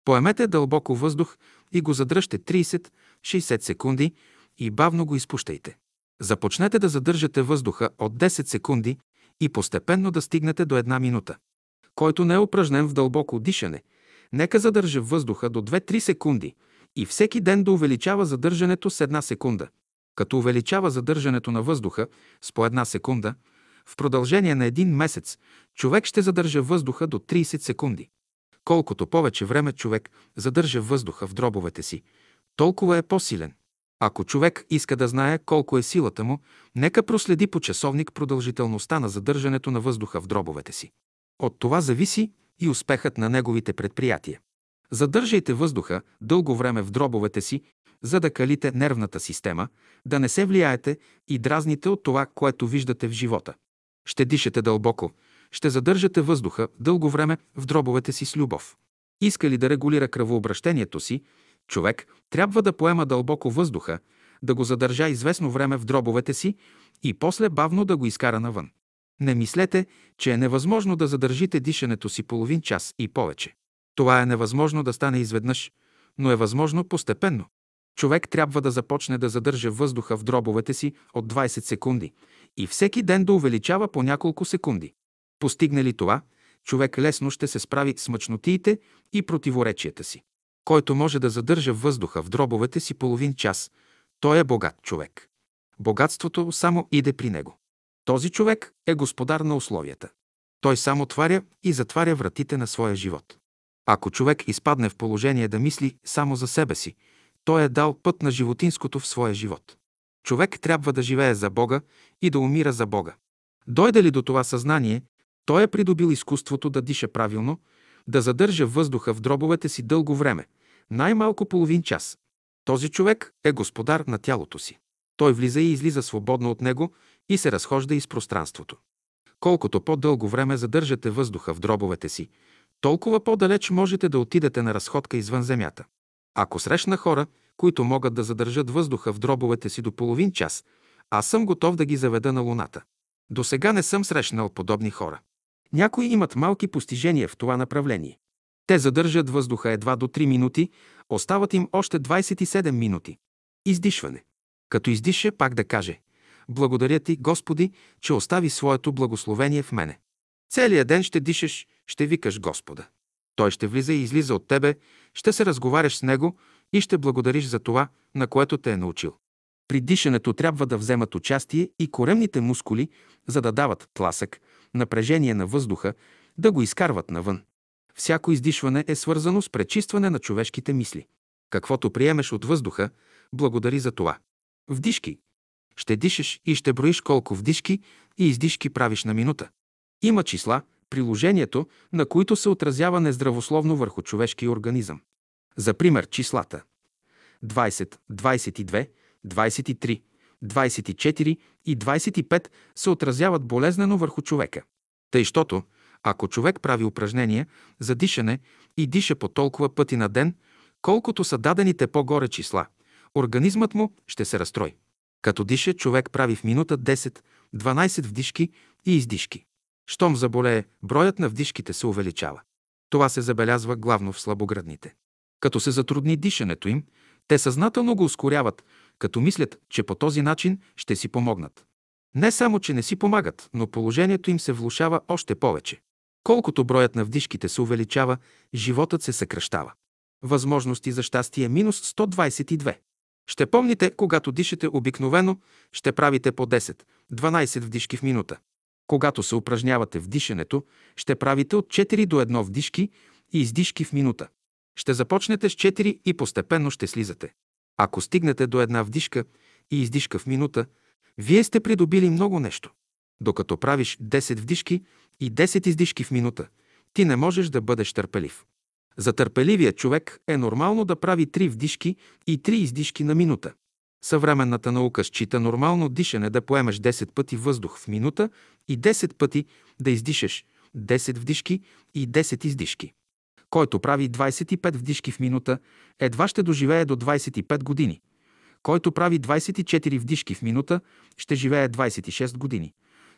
Поемете дълбоко въздух и го задръжте 30-60 секунди и бавно го изпущайте. Започнете да задържате въздуха от 10 секунди и постепенно да стигнете до една минута. Който не е упражнен в дълбоко дишане, нека задържа въздуха до 2-3 секунди и всеки ден да увеличава задържането с една секунда. Като увеличава задържането на въздуха с по една секунда, в продължение на един месец човек ще задържа въздуха до 30 секунди. Колкото повече време човек задържа въздуха в дробовете си, толкова е по-силен. Ако човек иска да знае колко е силата му, нека проследи по часовник продължителността на задържането на въздуха в дробовете си. От това зависи и успехът на неговите предприятия. Задържайте въздуха дълго време в дробовете си, за да калите нервната система, да не се влияете и дразните от това, което виждате в живота. Ще дишате дълбоко, ще задържате въздуха дълго време в дробовете си с любов. Иска ли да регулира кръвообращението си, човек трябва да поема дълбоко въздуха, да го задържа известно време в дробовете си и после бавно да го изкара навън. Не мислете, че е невъзможно да задържите дишането си половин час и повече. Това е невъзможно да стане изведнъж, но е възможно постепенно. Човек трябва да започне да задържа въздуха в дробовете си от 20 секунди и всеки ден да увеличава по няколко секунди. Постигне ли това, човек лесно ще се справи с мъчнотиите и противоречията си. Който може да задържа въздуха в дробовете си половин час, той е богат човек. Богатството само иде при него. Този човек е господар на условията. Той само отваря и затваря вратите на своя живот. Ако човек изпадне в положение да мисли само за себе си, той е дал път на животинското в своя живот. Човек трябва да живее за Бога и да умира за Бога. Дойде ли до това съзнание, той е придобил изкуството да диша правилно, да задържа въздуха в дробовете си дълго време, най-малко половин час. Този човек е господар на тялото си. Той влиза и излиза свободно от него и се разхожда из пространството. Колкото по-дълго време задържате въздуха в дробовете си, толкова по-далеч можете да отидете на разходка извън Земята. Ако срещна хора, които могат да задържат въздуха в дробовете си до половин час, аз съм готов да ги заведа на Луната. До сега не съм срещнал подобни хора. Някои имат малки постижения в това направление. Те задържат въздуха едва до 3 минути, остават им още 27 минути. Издишване. Като издиша, пак да каже Благодаря ти, Господи, че остави своето благословение в мене. Целият ден ще дишаш, ще викаш Господа. Той ще влиза и излиза от тебе, ще се разговаряш с Него и ще благодариш за това, на което те е научил. При дишането трябва да вземат участие и коремните мускули, за да дават тласък, напрежение на въздуха, да го изкарват навън. Всяко издишване е свързано с пречистване на човешките мисли. Каквото приемеш от въздуха, благодари за това. Вдишки. Ще дишаш и ще броиш колко вдишки и издишки правиш на минута. Има числа, приложението, на които се отразява нездравословно върху човешкия организъм. За пример числата 20, 22, 23, 24 и 25 се отразяват болезнено върху човека. Тъй, щото, ако човек прави упражнения за дишане и диша по толкова пъти на ден, колкото са дадените по-горе числа, организмът му ще се разстрои. Като диша, човек прави в минута 10-12 вдишки и издишки. Щом заболее, броят на вдишките се увеличава. Това се забелязва главно в слабоградните. Като се затрудни дишането им, те съзнателно го ускоряват, като мислят, че по този начин ще си помогнат. Не само, че не си помагат, но положението им се влушава още повече. Колкото броят на вдишките се увеличава, животът се съкръщава. Възможности за щастие минус 122. Ще помните, когато дишате обикновено, ще правите по 10-12 вдишки в минута. Когато се упражнявате в дишането, ще правите от 4 до 1 вдишки и издишки в минута. Ще започнете с 4 и постепенно ще слизате. Ако стигнете до една вдишка и издишка в минута, вие сте придобили много нещо. Докато правиш 10 вдишки и 10 издишки в минута, ти не можеш да бъдеш търпелив. За търпеливия човек е нормално да прави 3 вдишки и 3 издишки на минута. Съвременната наука счита нормално дишане да поемеш 10 пъти въздух в минута и 10 пъти да издишаш 10 вдишки и 10 издишки. Който прави 25 вдишки в минута, едва ще доживее до 25 години. Който прави 24 вдишки в минута, ще живее 26 години.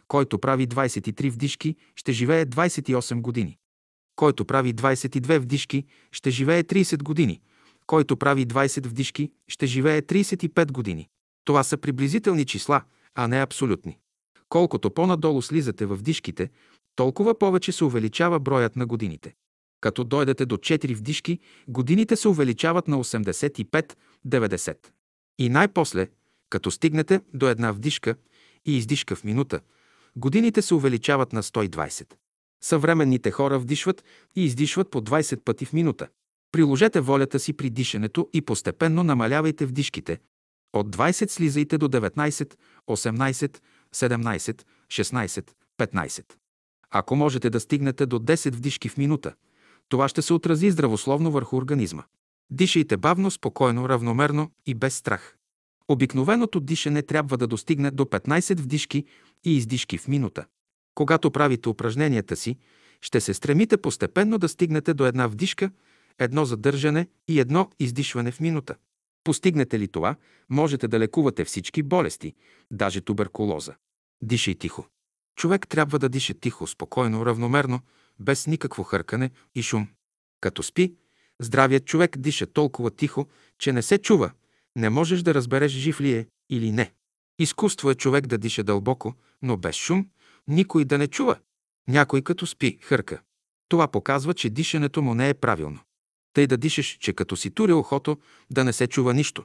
Който прави 23 вдишки, ще живее 28 години. Който прави 22 вдишки, ще живее 30 години. Който прави 20 вдишки, ще живее 35 години. Това са приблизителни числа, а не абсолютни. Колкото по-надолу слизате в вдишките, толкова повече се увеличава броят на годините. Като дойдете до 4 вдишки, годините се увеличават на 85-90. И най-после, като стигнете до една вдишка и издишка в минута, годините се увеличават на 120. Съвременните хора вдишват и издишват по 20 пъти в минута. Приложете волята си при дишането и постепенно намалявайте вдишките. От 20 слизайте до 19, 18, 17, 16, 15. Ако можете да стигнете до 10 вдишки в минута, това ще се отрази здравословно върху организма. Дишайте бавно, спокойно, равномерно и без страх. Обикновеното дишане трябва да достигне до 15 вдишки и издишки в минута. Когато правите упражненията си, ще се стремите постепенно да стигнете до една вдишка, едно задържане и едно издишване в минута. Постигнете ли това, можете да лекувате всички болести, даже туберкулоза. Дишай тихо. Човек трябва да диша тихо, спокойно, равномерно, без никакво хъркане и шум. Като спи, здравият човек диша толкова тихо, че не се чува, не можеш да разбереш жив ли е или не. Изкуство е човек да диша дълбоко, но без шум, никой да не чува. Някой като спи, хърка. Това показва, че дишането му не е правилно. Тъй да дишаш, че като си туря ухото, да не се чува нищо.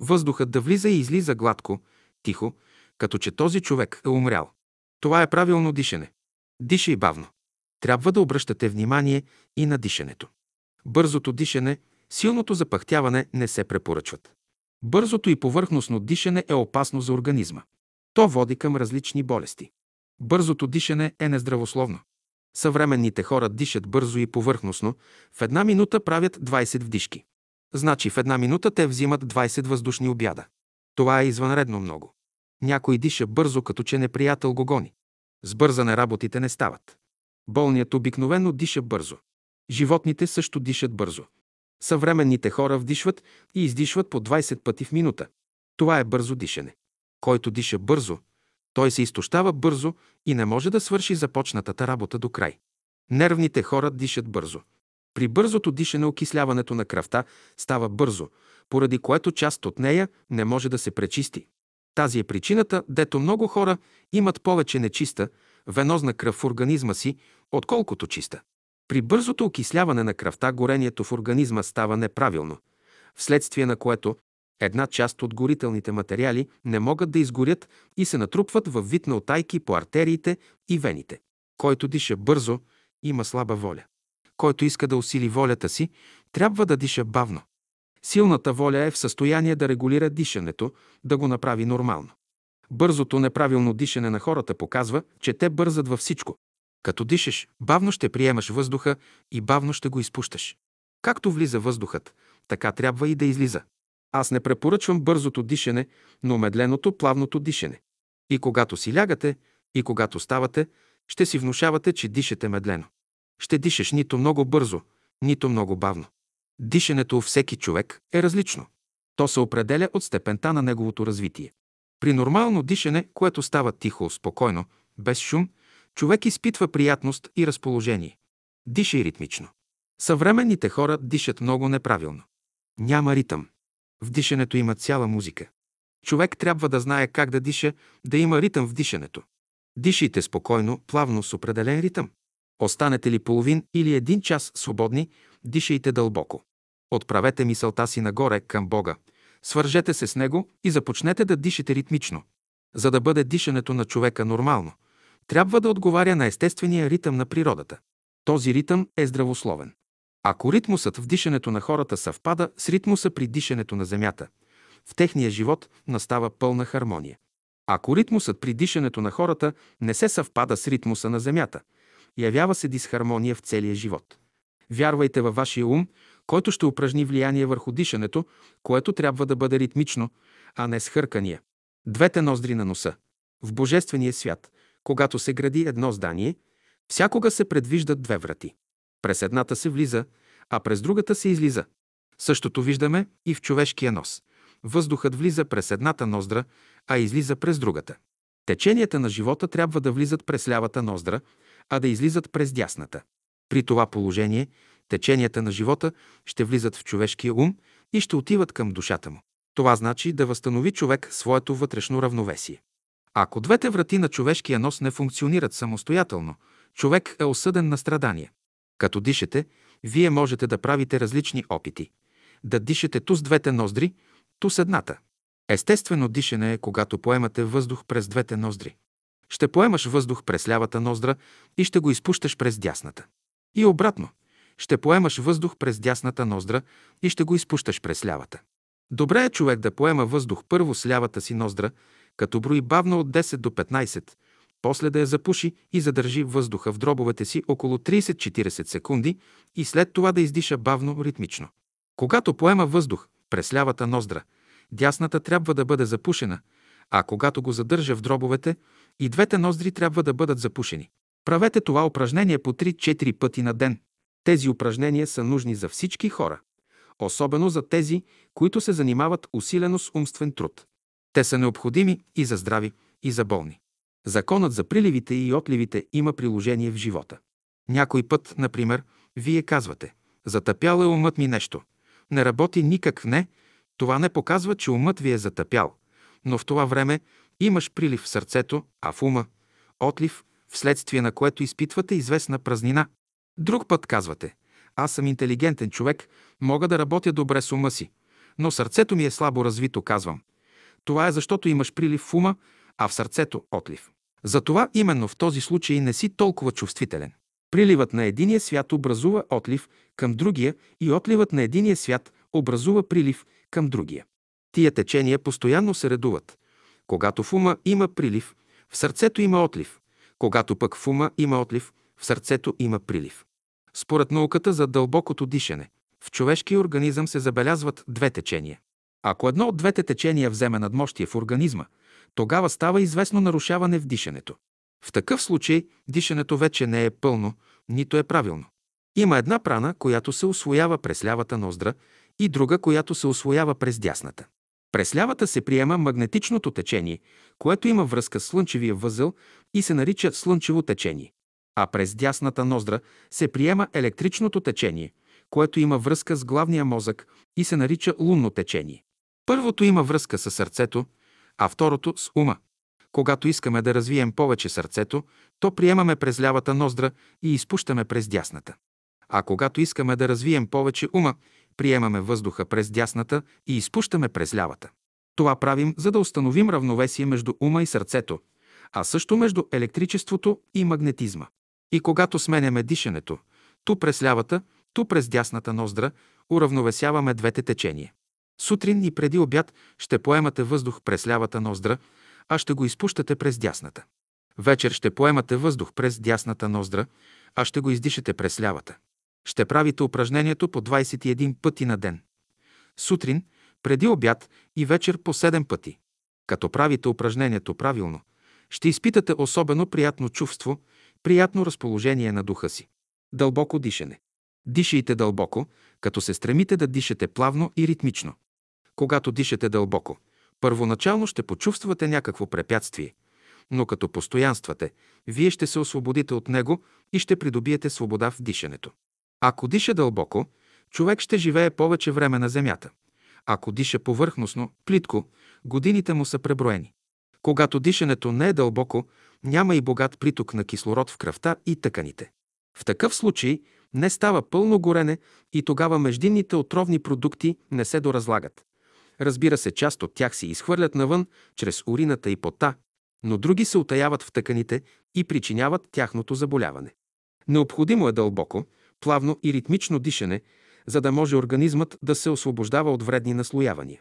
Въздухът да влиза и излиза гладко, тихо, като че този човек е умрял. Това е правилно дишане. Дишай бавно. Трябва да обръщате внимание и на дишането. Бързото дишане, силното запахтяване не се препоръчват. Бързото и повърхностно дишане е опасно за организма. То води към различни болести. Бързото дишане е нездравословно. Съвременните хора дишат бързо и повърхностно, в една минута правят 20 вдишки. Значи в една минута те взимат 20 въздушни обяда. Това е извънредно много. Някой диша бързо, като че неприятел го гони. С бързане работите не стават. Болният обикновено диша бързо. Животните също дишат бързо. Съвременните хора вдишват и издишват по 20 пъти в минута. Това е бързо дишане. Който диша бързо, той се изтощава бързо и не може да свърши започнатата работа до край. Нервните хора дишат бързо. При бързото дишане окисляването на кръвта става бързо, поради което част от нея не може да се пречисти. Тази е причината, дето много хора имат повече нечиста, венозна кръв в организма си, отколкото чиста. При бързото окисляване на кръвта горението в организма става неправилно, вследствие на което една част от горителните материали не могат да изгорят и се натрупват във вид на отайки по артериите и вените. Който диша бързо, има слаба воля. Който иска да усили волята си, трябва да диша бавно. Силната воля е в състояние да регулира дишането, да го направи нормално. Бързото неправилно дишане на хората показва, че те бързат във всичко. Като дишаш, бавно ще приемаш въздуха и бавно ще го изпущаш. Както влиза въздухът, така трябва и да излиза. Аз не препоръчвам бързото дишане, но медленото, плавното дишане. И когато си лягате, и когато ставате, ще си внушавате, че дишате медлено. Ще дишаш нито много бързо, нито много бавно. Дишането у всеки човек е различно. То се определя от степента на неговото развитие. При нормално дишане, което става тихо, спокойно, без шум, човек изпитва приятност и разположение. Дишай ритмично. Съвременните хора дишат много неправилно. Няма ритъм. В дишането има цяла музика. Човек трябва да знае как да диша, да има ритъм в дишането. Дишайте спокойно, плавно, с определен ритъм. Останете ли половин или един час свободни, дишайте дълбоко. Отправете мисълта си нагоре към Бога. Свържете се с Него и започнете да дишате ритмично. За да бъде дишането на човека нормално, трябва да отговаря на естествения ритъм на природата. Този ритъм е здравословен. Ако ритмусът в дишането на хората съвпада с ритмуса при дишането на Земята, в техния живот настава пълна хармония. Ако ритмусът при дишането на хората не се съвпада с ритмуса на Земята, явява се дисхармония в целия живот. Вярвайте във вашия ум, който ще упражни влияние върху дишането, което трябва да бъде ритмично, а не с хъркания. Двете ноздри на носа. В Божествения свят, когато се гради едно здание, всякога се предвиждат две врати. През едната се влиза, а през другата се излиза. Същото виждаме и в човешкия нос. Въздухът влиза през едната ноздра, а излиза през другата. Теченията на живота трябва да влизат през лявата ноздра, а да излизат през дясната. При това положение теченията на живота ще влизат в човешкия ум и ще отиват към душата му. Това значи да възстанови човек своето вътрешно равновесие. Ако двете врати на човешкия нос не функционират самостоятелно, човек е осъден на страдание. Като дишете, вие можете да правите различни опити. Да дишете ту с двете ноздри, ту с едната. Естествено дишане е, когато поемате въздух през двете ноздри. Ще поемаш въздух през лявата ноздра и ще го изпущаш през дясната. И обратно. Ще поемаш въздух през дясната ноздра и ще го изпущаш през лявата. Добре е човек да поема въздух първо с лявата си ноздра, като брои бавно от 10 до 15, после да я запуши и задържи въздуха в дробовете си около 30-40 секунди и след това да издиша бавно, ритмично. Когато поема въздух през лявата ноздра, дясната трябва да бъде запушена, а когато го задържа в дробовете, и двете ноздри трябва да бъдат запушени. Правете това упражнение по 3-4 пъти на ден. Тези упражнения са нужни за всички хора, особено за тези, които се занимават усилено с умствен труд. Те са необходими и за здрави, и за болни. Законът за приливите и отливите има приложение в живота. Някой път, например, вие казвате «Затъпял е умът ми нещо». Не работи никак не, това не показва, че умът ви е затъпял, но в това време имаш прилив в сърцето, а в ума – отлив, вследствие на което изпитвате известна празнина. Друг път казвате «Аз съм интелигентен човек, мога да работя добре с ума си, но сърцето ми е слабо развито», казвам. Това е защото имаш прилив в ума, а в сърцето – отлив. Затова именно в този случай не си толкова чувствителен. Приливът на единия свят образува отлив към другия и отливът на единия свят образува прилив към другия. Тия течения постоянно се редуват. Когато в ума има прилив, в сърцето има отлив. Когато пък в ума има отлив, в сърцето има прилив. Според науката за дълбокото дишане, в човешкия организъм се забелязват две течения. Ако едно от двете течения вземе надмощие в организма, тогава става известно нарушаване в дишането. В такъв случай дишането вече не е пълно, нито е правилно. Има една прана, която се освоява през лявата ноздра и друга, която се освоява през дясната. През лявата се приема магнетичното течение, което има връзка с слънчевия възъл и се нарича слънчево течение. А през дясната ноздра се приема електричното течение, което има връзка с главния мозък и се нарича лунно течение. Първото има връзка с сърцето, а второто с ума. Когато искаме да развием повече сърцето, то приемаме през лявата ноздра и изпущаме през дясната. А когато искаме да развием повече ума, приемаме въздуха през дясната и изпущаме през лявата. Това правим, за да установим равновесие между ума и сърцето, а също между електричеството и магнетизма. И когато сменяме дишането, ту през лявата, ту през дясната ноздра, уравновесяваме двете течения. Сутрин и преди обяд ще поемате въздух през лявата ноздра, а ще го изпущате през дясната. Вечер ще поемате въздух през дясната ноздра, а ще го издишате през лявата. Ще правите упражнението по 21 пъти на ден. Сутрин, преди обяд и вечер по 7 пъти. Като правите упражнението правилно, ще изпитате особено приятно чувство, приятно разположение на духа си. Дълбоко дишане. Дишайте дълбоко, като се стремите да дишате плавно и ритмично. Когато дишате дълбоко, първоначално ще почувствате някакво препятствие, но като постоянствате, вие ще се освободите от него и ще придобиете свобода в дишането. Ако диша дълбоко, човек ще живее повече време на земята. Ако диша повърхностно, плитко, годините му са преброени. Когато дишането не е дълбоко, няма и богат приток на кислород в кръвта и тъканите. В такъв случай не става пълно горене и тогава междинните отровни продукти не се доразлагат. Разбира се, част от тях се изхвърлят навън чрез урината и пота, но други се утаяват в тъканите и причиняват тяхното заболяване. Необходимо е дълбоко, плавно и ритмично дишане, за да може организмът да се освобождава от вредни наслоявания.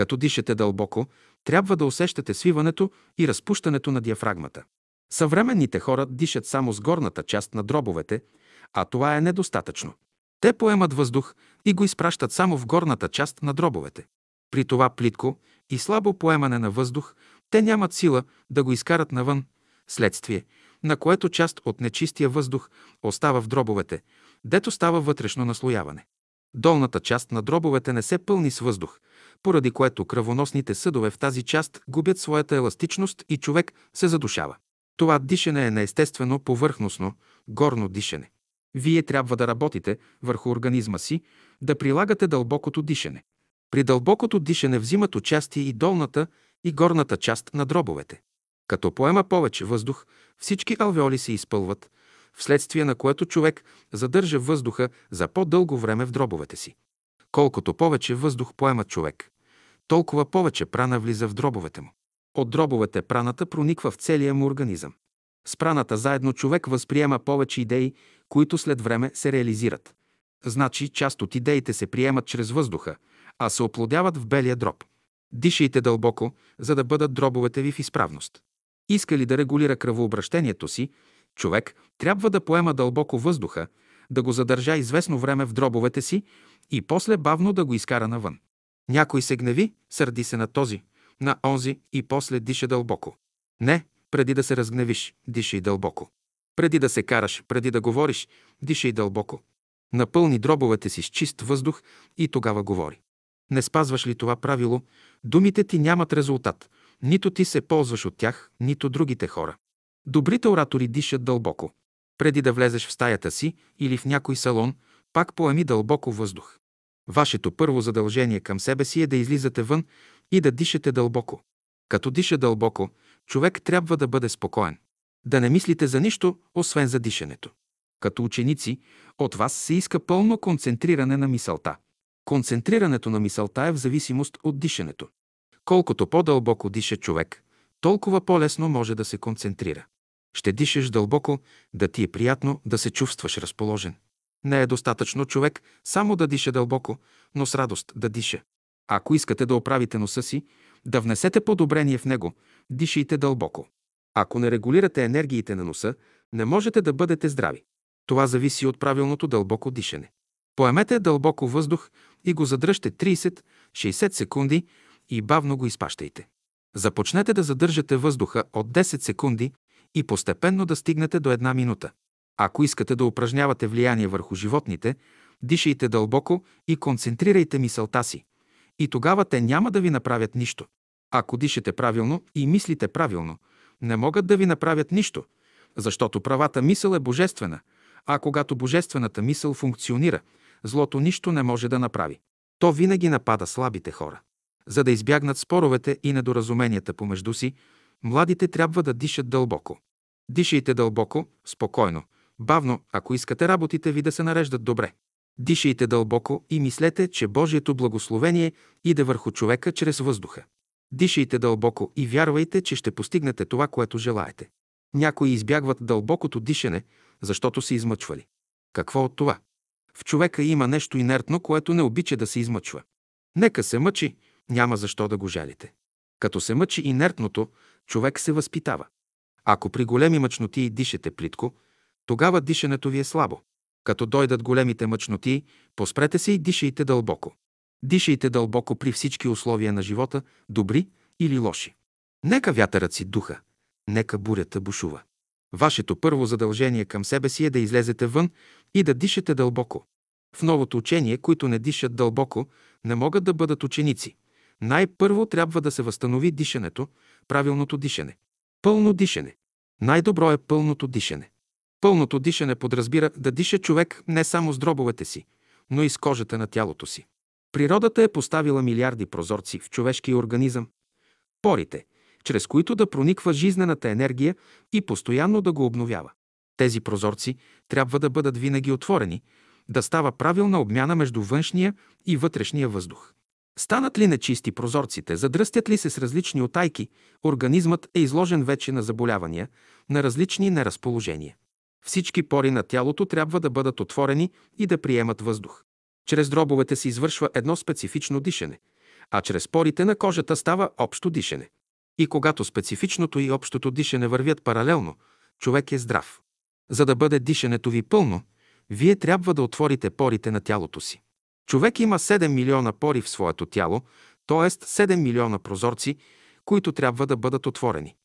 Като дишате дълбоко, трябва да усещате свиването и разпущането на диафрагмата. Съвременните хора дишат само с горната част на дробовете, а това е недостатъчно. Те поемат въздух и го изпращат само в горната част на дробовете. При това плитко и слабо поемане на въздух, те нямат сила да го изкарат навън, следствие, на което част от нечистия въздух остава в дробовете, дето става вътрешно наслояване. Долната част на дробовете не се пълни с въздух, поради което кръвоносните съдове в тази част губят своята еластичност и човек се задушава. Това дишане е неестествено, повърхностно, горно дишане. Вие трябва да работите върху организма си, да прилагате дълбокото дишане. При дълбокото дишане взимат участие и долната и горната част на дробовете. Като поема повече въздух, всички алвеоли се изпълват, вследствие на което човек задържа въздуха за по-дълго време в дробовете си. Колкото повече въздух поема човек, толкова повече прана влиза в дробовете му. От дробовете праната прониква в целия му организъм. С праната заедно човек възприема повече идеи, които след време се реализират. Значи част от идеите се приемат чрез въздуха, а се оплодяват в белия дроб. Дишайте дълбоко, за да бъдат дробовете ви в изправност. Иска ли да регулира кръвообращението си, човек трябва да поема дълбоко въздуха, да го задържа известно време в дробовете си и после бавно да го изкара навън. Някой се гневи, сърди се на този, на онзи и после диша дълбоко. Не, преди да се разгневиш, дишай дълбоко. Преди да се караш, преди да говориш, дишай дълбоко. Напълни дробовете си с чист въздух и тогава говори. Не спазваш ли това правило, думите ти нямат резултат. Нито ти се ползваш от тях, нито другите хора. Добрите оратори дишат дълбоко. Преди да влезеш в стаята си или в някой салон, пак поеми дълбоко въздух. Вашето първо задължение към себе си е да излизате вън и да дишате дълбоко. Като диша дълбоко, човек трябва да бъде спокоен. Да не мислите за нищо, освен за дишането. Като ученици, от вас се иска пълно концентриране на мисълта. Концентрирането на мисълта е в зависимост от дишането. Колкото по-дълбоко диша човек, толкова по-лесно може да се концентрира. Ще дишаш дълбоко, да ти е приятно, да се чувстваш разположен. Не е достатъчно човек само да диша дълбоко, но с радост да диша. Ако искате да оправите носа си, да внесете подобрение в него, дишайте дълбоко. Ако не регулирате енергиите на носа, не можете да бъдете здрави. Това зависи от правилното дълбоко дишане. Поемете дълбоко въздух и го задръжте 30-60 секунди и бавно го изпащайте. Започнете да задържате въздуха от 10 секунди и постепенно да стигнете до една минута. Ако искате да упражнявате влияние върху животните, дишайте дълбоко и концентрирайте мисълта си. И тогава те няма да ви направят нищо. Ако дишате правилно и мислите правилно, не могат да ви направят нищо, защото правата мисъл е божествена, а когато божествената мисъл функционира, злото нищо не може да направи. То винаги напада слабите хора. За да избягнат споровете и недоразуменията помежду си, младите трябва да дишат дълбоко. Дишайте дълбоко, спокойно, бавно, ако искате работите ви да се нареждат добре. Дишайте дълбоко и мислете, че Божието благословение иде върху човека чрез въздуха. Дишайте дълбоко и вярвайте, че ще постигнете това, което желаете. Някои избягват дълбокото дишане, защото се измъчвали. Какво от това? В човека има нещо инертно, което не обича да се измъчва. Нека се мъчи, няма защо да го жалите. Като се мъчи инертното, човек се възпитава. Ако при големи мъчноти дишете плитко, тогава дишането ви е слабо. Като дойдат големите мъчноти, поспрете се и дишайте дълбоко. Дишайте дълбоко при всички условия на живота, добри или лоши. Нека вятърът си духа, нека бурята бушува. Вашето първо задължение към себе си е да излезете вън и да дишате дълбоко. В новото учение, които не дишат дълбоко, не могат да бъдат ученици. Най-първо трябва да се възстанови дишането, правилното дишане. Пълно дишане. Най-добро е пълното дишане. Пълното дишане подразбира да диша човек не само с дробовете си, но и с кожата на тялото си. Природата е поставила милиарди прозорци в човешкия организъм, порите, чрез които да прониква жизнената енергия и постоянно да го обновява. Тези прозорци трябва да бъдат винаги отворени, да става правилна обмяна между външния и вътрешния въздух. Станат ли нечисти прозорците, задръстят ли се с различни отайки, организмът е изложен вече на заболявания, на различни неразположения. Всички пори на тялото трябва да бъдат отворени и да приемат въздух. Чрез дробовете се извършва едно специфично дишане, а чрез порите на кожата става общо дишане. И когато специфичното и общото дишане вървят паралелно, човек е здрав. За да бъде дишането ви пълно, вие трябва да отворите порите на тялото си. Човек има 7 милиона пори в своето тяло, т.е. 7 милиона прозорци, които трябва да бъдат отворени.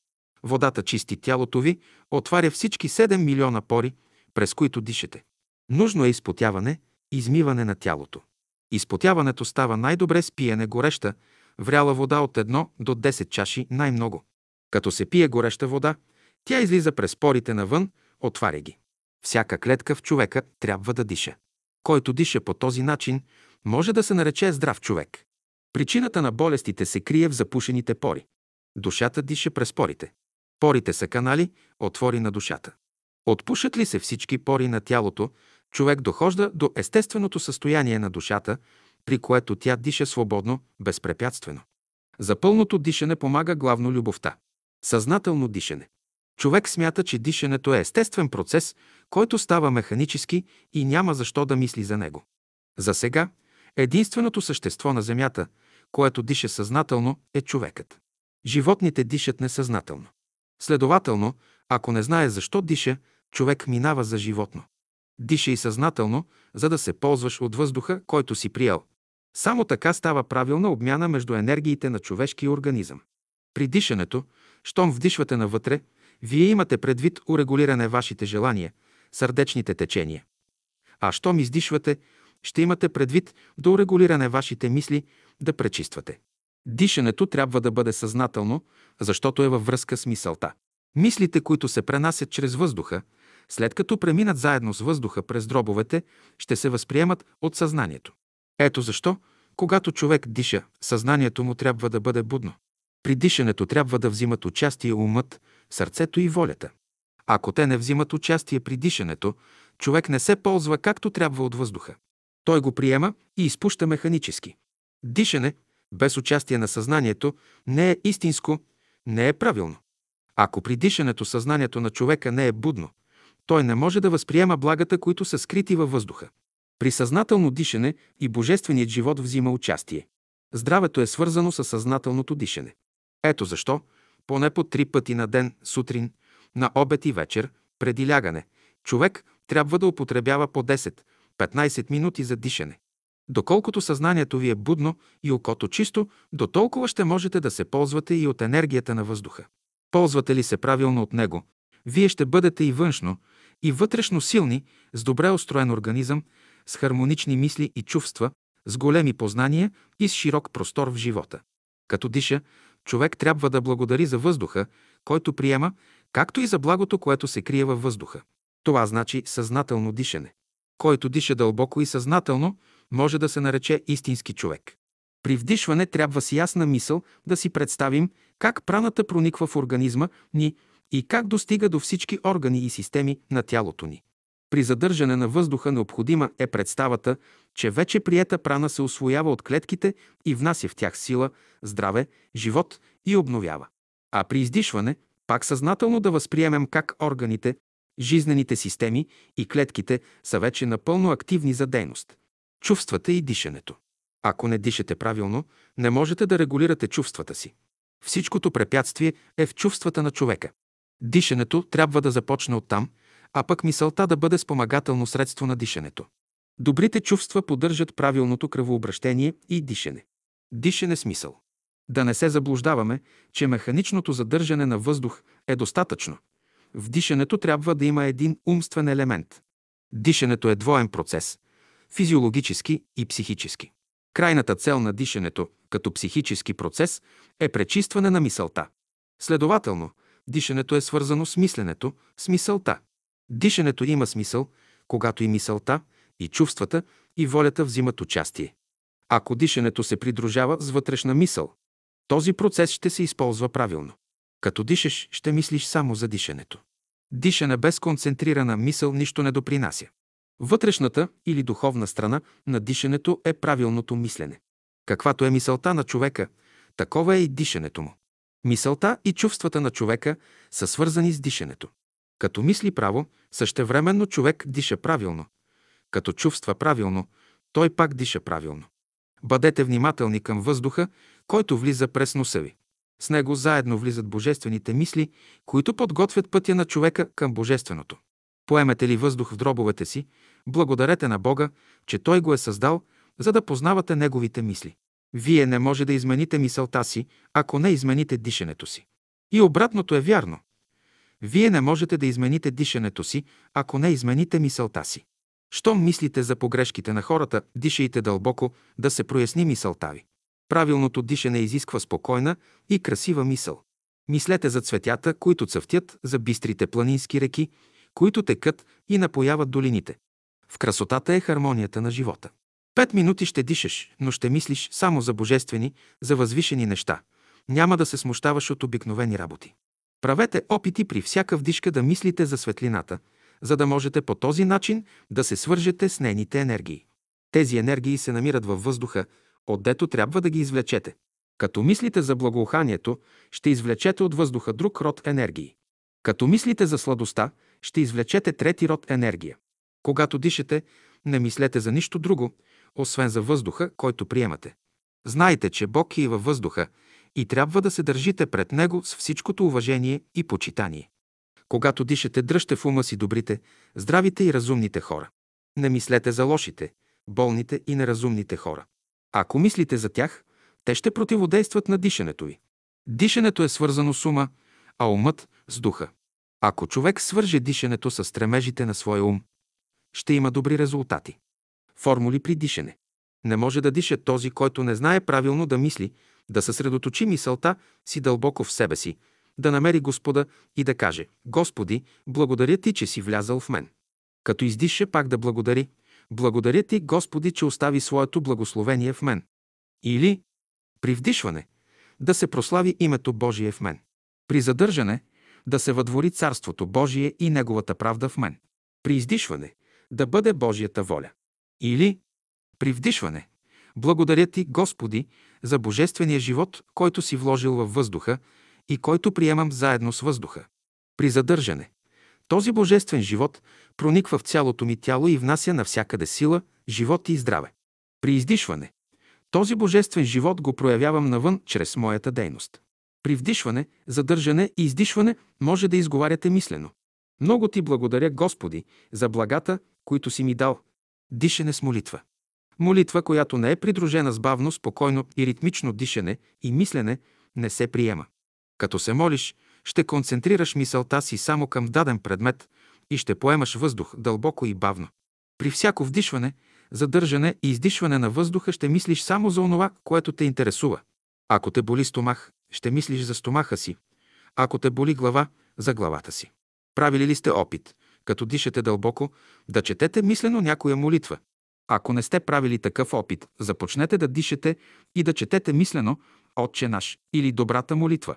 Водата чисти тялото ви, отваря всички 7 милиона пори, през които дишате. Нужно е изпотяване, измиване на тялото. Изпотяването става най-добре с пиене гореща, вряла вода от 1 до 10 чаши най-много. Като се пие гореща вода, тя излиза през порите навън, отваря ги. Всяка клетка в човека трябва да диша. Който диша по този начин, може да се нарече здрав човек. Причината на болестите се крие в запушените пори. Душата диша през порите. Порите са канали, отвори на душата. Отпушат ли се всички пори на тялото, човек дохожда до естественото състояние на душата, при което тя диша свободно, безпрепятствено. За пълното дишане помага главно любовта. Съзнателно дишане. Човек смята, че дишането е естествен процес, който става механически и няма защо да мисли за него. За сега, единственото същество на Земята, което диша съзнателно, е човекът. Животните дишат несъзнателно. Следователно, ако не знае защо диша, човек минава за животно. Диша и съзнателно, за да се ползваш от въздуха, който си приел. Само така става правилна обмяна между енергиите на човешкия организъм. При дишането, щом вдишвате навътре, вие имате предвид урегулиране вашите желания, сърдечните течения. А щом издишвате, ще имате предвид да урегулиране вашите мисли, да пречиствате. Дишането трябва да бъде съзнателно, защото е във връзка с мисълта. Мислите, които се пренасят чрез въздуха, след като преминат заедно с въздуха през дробовете, ще се възприемат от съзнанието. Ето защо, когато човек диша, съзнанието му трябва да бъде будно. При дишането трябва да взимат участие умът, сърцето и волята. Ако те не взимат участие при дишането, човек не се ползва както трябва от въздуха. Той го приема и изпуща механически. Дишане, без участие на съзнанието, не е истинско, не е правилно. Ако при дишането съзнанието на човека не е будно, той не може да възприема благата, които са скрити във въздуха. При съзнателно дишане и божественият живот взима участие. Здравето е свързано с съзнателното дишане. Ето защо, поне по три пъти на ден, сутрин, на обед и вечер, преди лягане, човек трябва да употребява по 10-15 минути за дишане. Доколкото съзнанието ви е будно и окото чисто, до толкова ще можете да се ползвате и от енергията на въздуха. Ползвате ли се правилно от него, вие ще бъдете и външно, и вътрешно силни, с добре устроен организъм, с хармонични мисли и чувства, с големи познания и с широк простор в живота. Като диша, човек трябва да благодари за въздуха, който приема, както и за благото, което се крие във въздуха. Това значи съзнателно дишане. Който диша дълбоко и съзнателно, може да се нарече истински човек. При вдишване трябва с ясна мисъл да си представим как праната прониква в организма ни и как достига до всички органи и системи на тялото ни. При задържане на въздуха необходима е представата, че вече приета прана се освоява от клетките и внася в тях сила, здраве, живот и обновява. А при издишване, пак съзнателно да възприемем как органите, жизнените системи и клетките са вече напълно активни за дейност. Чувствата и дишането. Ако не дишате правилно, не можете да регулирате чувствата си. Всичкото препятствие е в чувствата на човека. Дишането трябва да започне оттам, а пък мисълта да бъде спомагателно средство на дишането. Добрите чувства поддържат правилното кръвообращение и дишане. Дишане с мисъл. Да не се заблуждаваме, че механичното задържане на въздух е достатъчно. В дишането трябва да има един умствен елемент. Дишането е двоен процес – физиологически и психически. Крайната цел на дишането, като психически процес, е пречистване на мисълта. Следователно, дишането е свързано с мисленето, с мисълта. Дишането има смисъл, когато и мисълта, и чувствата, и волята взимат участие. Ако дишането се придружава с вътрешна мисъл, този процес ще се използва правилно. Като дишаш, ще мислиш само за дишането. Дишане без концентрирана мисъл нищо не допринася. Вътрешната или духовна страна на дишането е правилното мислене. Каквато е мисълта на човека, такова е и дишането му. Мисълта и чувствата на човека са свързани с дишането. Като мисли право, същевременно човек диша правилно. Като чувства правилно, той пак диша правилно. Бъдете внимателни към въздуха, който влиза през носа ви. С него заедно влизат божествените мисли, които подготвят пътя на човека към божественото. Поемете ли въздух в дробовете си, благодарете на Бога, че Той го е създал, за да познавате Неговите мисли. Вие не може да измените мисълта си, ако не измените дишането си. И обратното е вярно. Вие не можете да измените дишането си, ако не измените мисълта си. Щом мислите за погрешките на хората, дишайте дълбоко, да се проясни мисълта ви. Правилното дишане изисква спокойна и красива мисъл. Мислете за цветята, които цъфтят, за бистрите планински реки, които текат и напояват долините. В красотата е хармонията на живота. Пет минути ще дишаш, но ще мислиш само за божествени, за възвишени неща. Няма да се смущаваш от обикновени работи. Правете опити при всяка вдишка да мислите за светлината, за да можете по този начин да се свържете с нейните енергии. Тези енергии се намират във въздуха, отдето трябва да ги извлечете. Като мислите за благоуханието, ще извлечете от въздуха друг род енергии. Като мислите за сладостта, ще извлечете трети род енергия. Когато дишате, не мислете за нищо друго, освен за въздуха, който приемате. Знайте, че Бог е във въздуха и трябва да се държите пред Него с всичкото уважение и почитание. Когато дишате, дръжте в ума си добрите, здравите и разумните хора. Не мислете за лошите, болните и неразумните хора. Ако мислите за тях, те ще противодействат на дишането ви. Дишането е свързано с ума, а умът – с духа. Ако човек свърже дишането с стремежите на своя ум, ще има добри резултати. Формули при дишане. Не може да диша този, който не знае правилно да мисли, да съсредоточи мисълта си дълбоко в себе си, да намери Господа и да каже «Господи, благодаря Ти, че си влязал в мен». Като издиша, пак да благодари «Благодаря Ти, Господи, че остави своето благословение в мен». Или при вдишване да се прослави името Божие в мен. При задържане да се въдвори Царството Божие и Неговата правда в мен. При издишване да бъде Божията воля. Или при вдишване благодаря Ти, Господи, за божествения живот, който си вложил във въздуха и който приемам заедно с въздуха. При задържане. Този божествен живот прониква в цялото ми тяло и внася навсякъде сила, живот и здраве. При издишване. Този божествен живот го проявявам навън чрез моята дейност. При вдишване, задържане и издишване може да изговаряте мислено. Много ти благодаря, Господи, за благата, които си ми дал. Дишане с молитва. Молитва, която не е придружена с бавно, спокойно и ритмично дишане и мислене, не се приема. Като се молиш, ще концентрираш мисълта си само към даден предмет и ще поемаш въздух дълбоко и бавно. При всяко вдишване, задържане и издишване на въздуха ще мислиш само за онова, което те интересува. Ако те боли стомах, ще мислиш за стомаха си. Ако те боли глава, за главата си. Правили ли сте опит, като дишате дълбоко, да четете мислено някоя молитва? Ако не сте правили такъв опит, започнете да дишате и да четете мислено Отче наш или добрата молитва.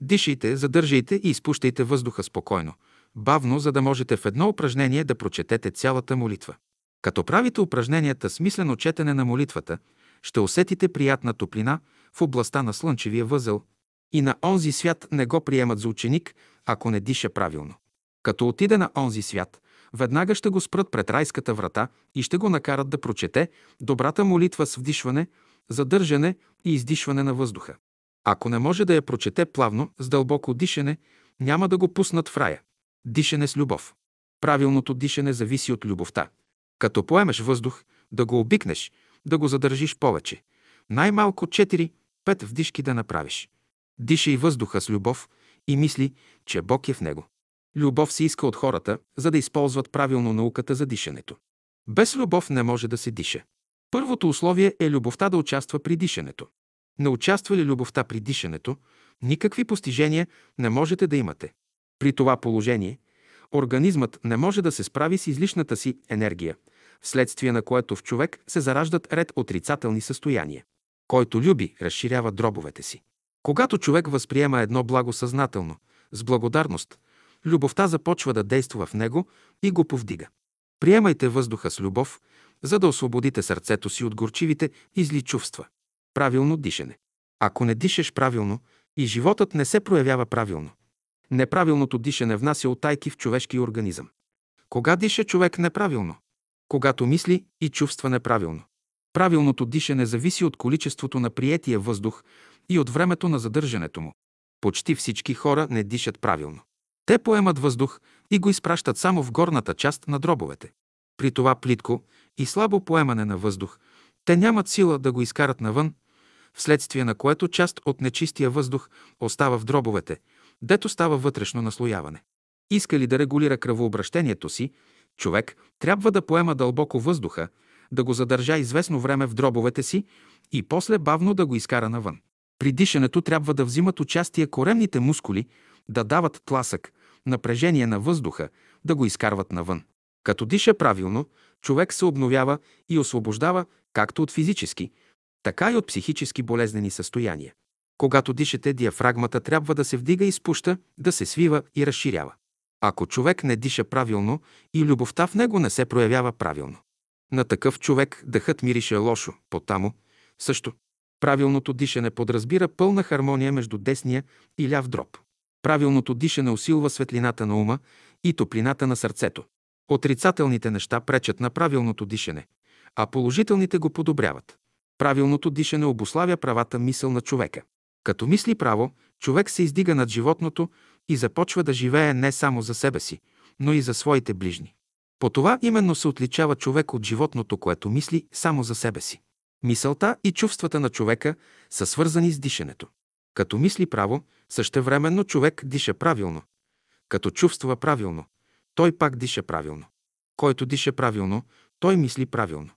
Дишайте, задържайте и изпущайте въздуха спокойно, бавно, за да можете в едно упражнение да прочетете цялата молитва. Като правите упражненията с мислено четене на молитвата, ще усетите приятна топлина в областта на слънчевия възел и на онзи свят не го приемат за ученик, ако не диша правилно. Като отиде на онзи свят, веднага ще го спрат пред райската врата и ще го накарат да прочете добрата молитва с вдишване, задържане и издишване на въздуха. Ако не може да я прочете плавно, с дълбоко дишане, няма да го пуснат в рая. Дишане с любов. Правилното дишане зависи от любовта. Като поемеш въздух, да го обикнеш, да го задържиш повече. Най-малко 4-5 вдишки да направиш. Дишай въздуха с любов и мисли, че Бог е в него. Любов се иска от хората, за да използват правилно науката за дишането. Без любов не може да се диша. Първото условие е любовта да участва при дишането. Не участва ли любовта при дишането, никакви постижения не можете да имате. При това положение, Организмът не може да се справи с излишната си енергия, вследствие на което в човек се зараждат ред отрицателни състояния. Който люби, разширява дробовете си. Когато човек възприема едно благо съзнателно, с благодарност, любовта започва да действа в него и го повдига. Приемайте въздуха с любов, за да освободите сърцето си от горчивите и зли чувства. Правилно дишане. Ако не дишаш правилно, и животът не се проявява правилно. Неправилното дишане внася отайки в човешкия организъм. Кога диша човек неправилно? Когато мисли и чувства неправилно. Правилното дишане зависи от количеството на приетия въздух и от времето на задържането му. Почти всички хора не дишат правилно. Те поемат въздух и го изпращат само в горната част на дробовете. При това плитко и слабо поемане на въздух, те нямат сила да го изкарат навън, вследствие на което част от нечистия въздух остава в дробовете, дето става вътрешно наслояване. Иска ли да регулира кръвообращението си, човек трябва да поема дълбоко въздуха, да го задържа известно време в дробовете си и после бавно да го изкара навън. При дишането трябва да взимат участие коремните мускули, да дават тласък, напрежение на въздуха, да го изкарват навън. Като диша правилно, човек се обновява и освобождава както от физически, така и от психически болезнени състояния. Когато дишате, диафрагмата трябва да се вдига и спуща, да се свива и разширява. Ако човек не диша правилно и любовта в него не се проявява правилно. На такъв човек дъхът мирише лошо, потамо също. Правилното дишане подразбира пълна хармония между десния и ляв дроб. Правилното дишане усилва светлината на ума и топлината на сърцето. Отрицателните неща пречат на правилното дишане, а положителните го подобряват. Правилното дишане обославя правата мисъл на човека. Като мисли право, човек се издига над животното и започва да живее не само за себе си, но и за своите ближни. По това именно се отличава човек от животното, което мисли само за себе си. Мисълта и чувствата на човека са свързани с дишането. Като мисли право, същевременно човек диша правилно. Като чувства правилно, той пак диша правилно. Който диша правилно, той мисли правилно.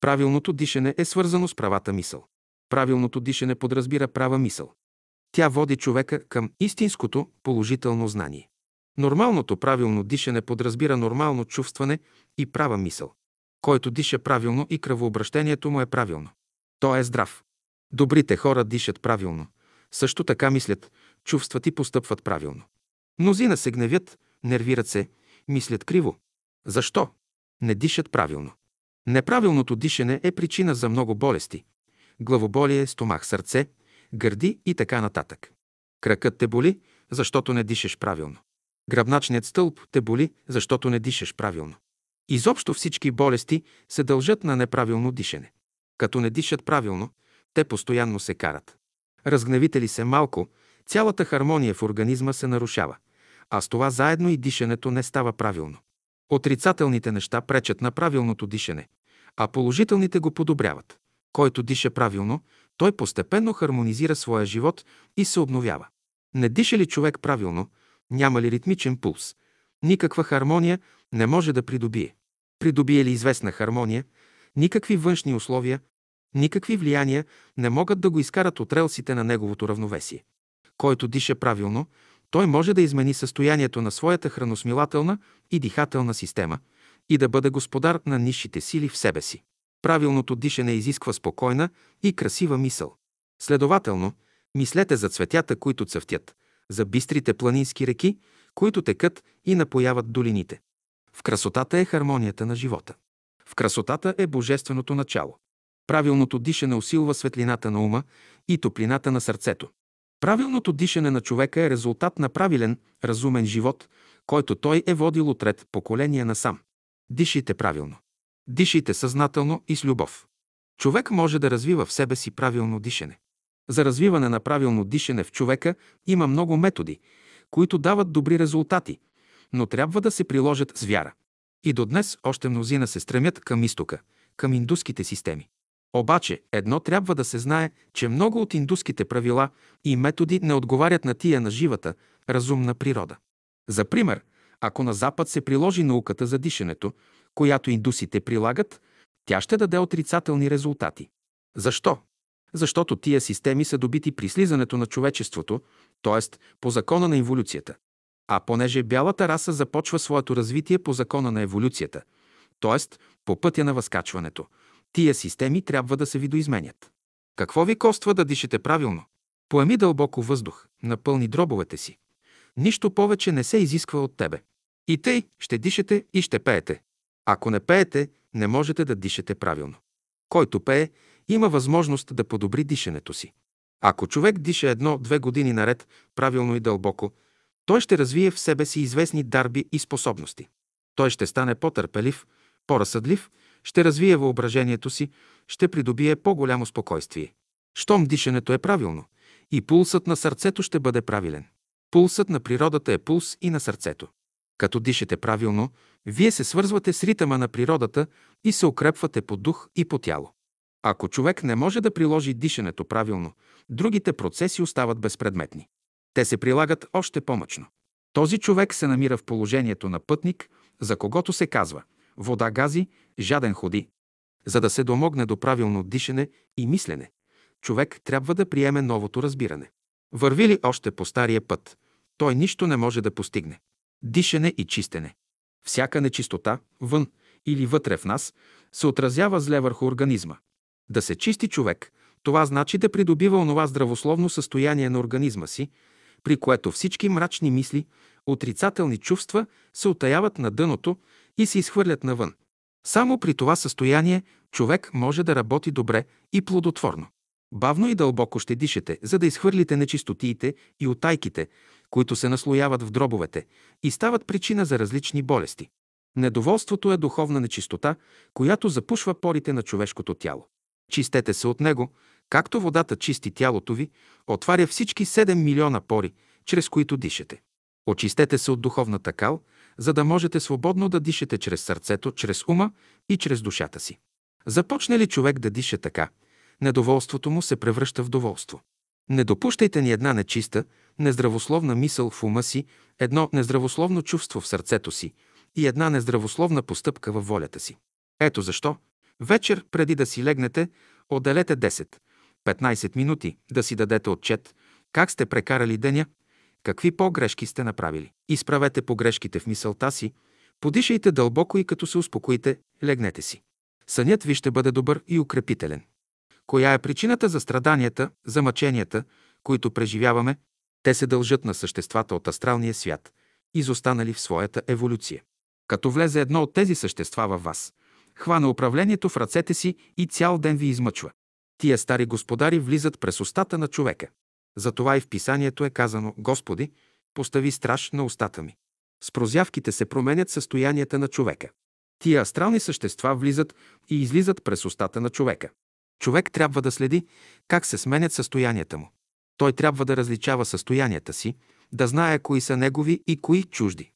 Правилното дишане е свързано с правата мисъл. Правилното дишане подразбира права мисъл. Тя води човека към истинското положително знание. Нормалното правилно дишане подразбира нормално чувстване и права мисъл. Който диша правилно и кръвообращението му е правилно. Той е здрав. Добрите хора дишат правилно. Също така мислят, чувстват и постъпват правилно. Мнозина се гневят, нервират се, мислят криво. Защо? Не дишат правилно. Неправилното дишане е причина за много болести. Главоболие, стомах, сърце, гърди и така нататък. Кракът те боли, защото не дишаш правилно. Гръбначният стълб те боли, защото не дишаш правилно. Изобщо всички болести се дължат на неправилно дишане. Като не дишат правилно, те постоянно се карат. Разгневите ли се малко, цялата хармония в организма се нарушава, а с това заедно и дишането не става правилно. Отрицателните неща пречат на правилното дишане, а положителните го подобряват. Който диша правилно, той постепенно хармонизира своя живот и се обновява. Не диша ли човек правилно, няма ли ритмичен пулс, никаква хармония не може да придобие. Придобие ли известна хармония, никакви външни условия, никакви влияния не могат да го изкарат от релсите на неговото равновесие. Който диша правилно, той може да измени състоянието на своята храносмилателна и дихателна система и да бъде господар на низшите сили в себе си. Правилното дишане изисква спокойна и красива мисъл. Следователно, мислете за цветята, които цъфтят, за бистрите планински реки, които текат и напояват долините. В красотата е хармонията на живота. В красотата е божественото начало. Правилното дишане усилва светлината на ума и топлината на сърцето. Правилното дишане на човека е резултат на правилен, разумен живот, който той е водил отред поколения насам. Дишайте правилно. Дишайте съзнателно и с любов. Човек може да развива в себе си правилно дишане. За развиване на правилно дишане в човека има много методи, които дават добри резултати, но трябва да се приложат с вяра. И до днес още мнозина се стремят към изтока, към индуските системи. Обаче едно трябва да се знае, че много от индуските правила и методи не отговарят на тия на живата, разумна природа. За пример, ако на Запад се приложи науката за дишането, която индусите прилагат, тя ще даде отрицателни резултати. Защо? Защото тия системи са добити при слизането на човечеството, т.е. по закона на инволюцията. А понеже бялата раса започва своето развитие по закона на еволюцията, т.е. по пътя на възкачването, тия системи трябва да се видоизменят. Какво ви коства да дишате правилно? Поеми дълбоко въздух, напълни дробовете си. Нищо повече не се изисква от тебе. И тъй ще дишате и ще пеете. Ако не пеете, не можете да дишате правилно. Който пее, има възможност да подобри дишането си. Ако човек диша едно-две години наред, правилно и дълбоко, той ще развие в себе си известни дарби и способности. Той ще стане по-търпелив, по-разсъдлив, ще развие въображението си, ще придобие по-голямо спокойствие. Щом дишането е правилно, и пулсът на сърцето ще бъде правилен. Пулсът на природата е пулс и на сърцето. Като дишате правилно, вие се свързвате с ритъма на природата и се укрепвате по дух и по тяло. Ако човек не може да приложи дишането правилно, другите процеси остават безпредметни. Те се прилагат още по-мъчно. Този човек се намира в положението на пътник, за когото се казва вода гази, жаден ходи. За да се домогне до правилно дишане и мислене, човек трябва да приеме новото разбиране. Върви ли още по стария път, той нищо не може да постигне. Дишане и чистене. Всяка нечистота, вън или вътре в нас, се отразява зле върху организма. Да се чисти човек, това значи да придобива онова здравословно състояние на организма си, при което всички мрачни мисли, отрицателни чувства се отаяват на дъното и се изхвърлят навън. Само при това състояние човек може да работи добре и плодотворно. Бавно и дълбоко ще дишете, за да изхвърлите нечистотиите и отайките, които се наслояват в дробовете и стават причина за различни болести. Недоволството е духовна нечистота, която запушва порите на човешкото тяло. Чистете се от него, както водата чисти тялото ви, отваря всички 7 милиона пори, чрез които дишате. Очистете се от духовната кал, за да можете свободно да дишате чрез сърцето, чрез ума и чрез душата си. Започне ли човек да диша така, недоволството му се превръща в доволство. Не допущайте ни една нечиста, нездравословна мисъл в ума си, едно нездравословно чувство в сърцето си и една нездравословна постъпка във волята си. Ето защо, вечер преди да си легнете, отделете 10-15 минути да си дадете отчет как сте прекарали деня, какви по-грешки сте направили. Изправете погрешките в мисълта си, подишайте дълбоко и като се успокоите, легнете си. Сънят ви ще бъде добър и укрепителен. Коя е причината за страданията, за мъченията, които преживяваме? Те се дължат на съществата от астралния свят, изостанали в своята еволюция. Като влезе едно от тези същества във вас, хвана управлението в ръцете си и цял ден ви измъчва. Тия стари господари влизат през устата на човека. Затова и в писанието е казано «Господи, постави страж на устата ми». С прозявките се променят състоянията на човека. Тия астрални същества влизат и излизат през устата на човека. Човек трябва да следи как се сменят състоянията му. Той трябва да различава състоянията си, да знае кои са негови и кои чужди.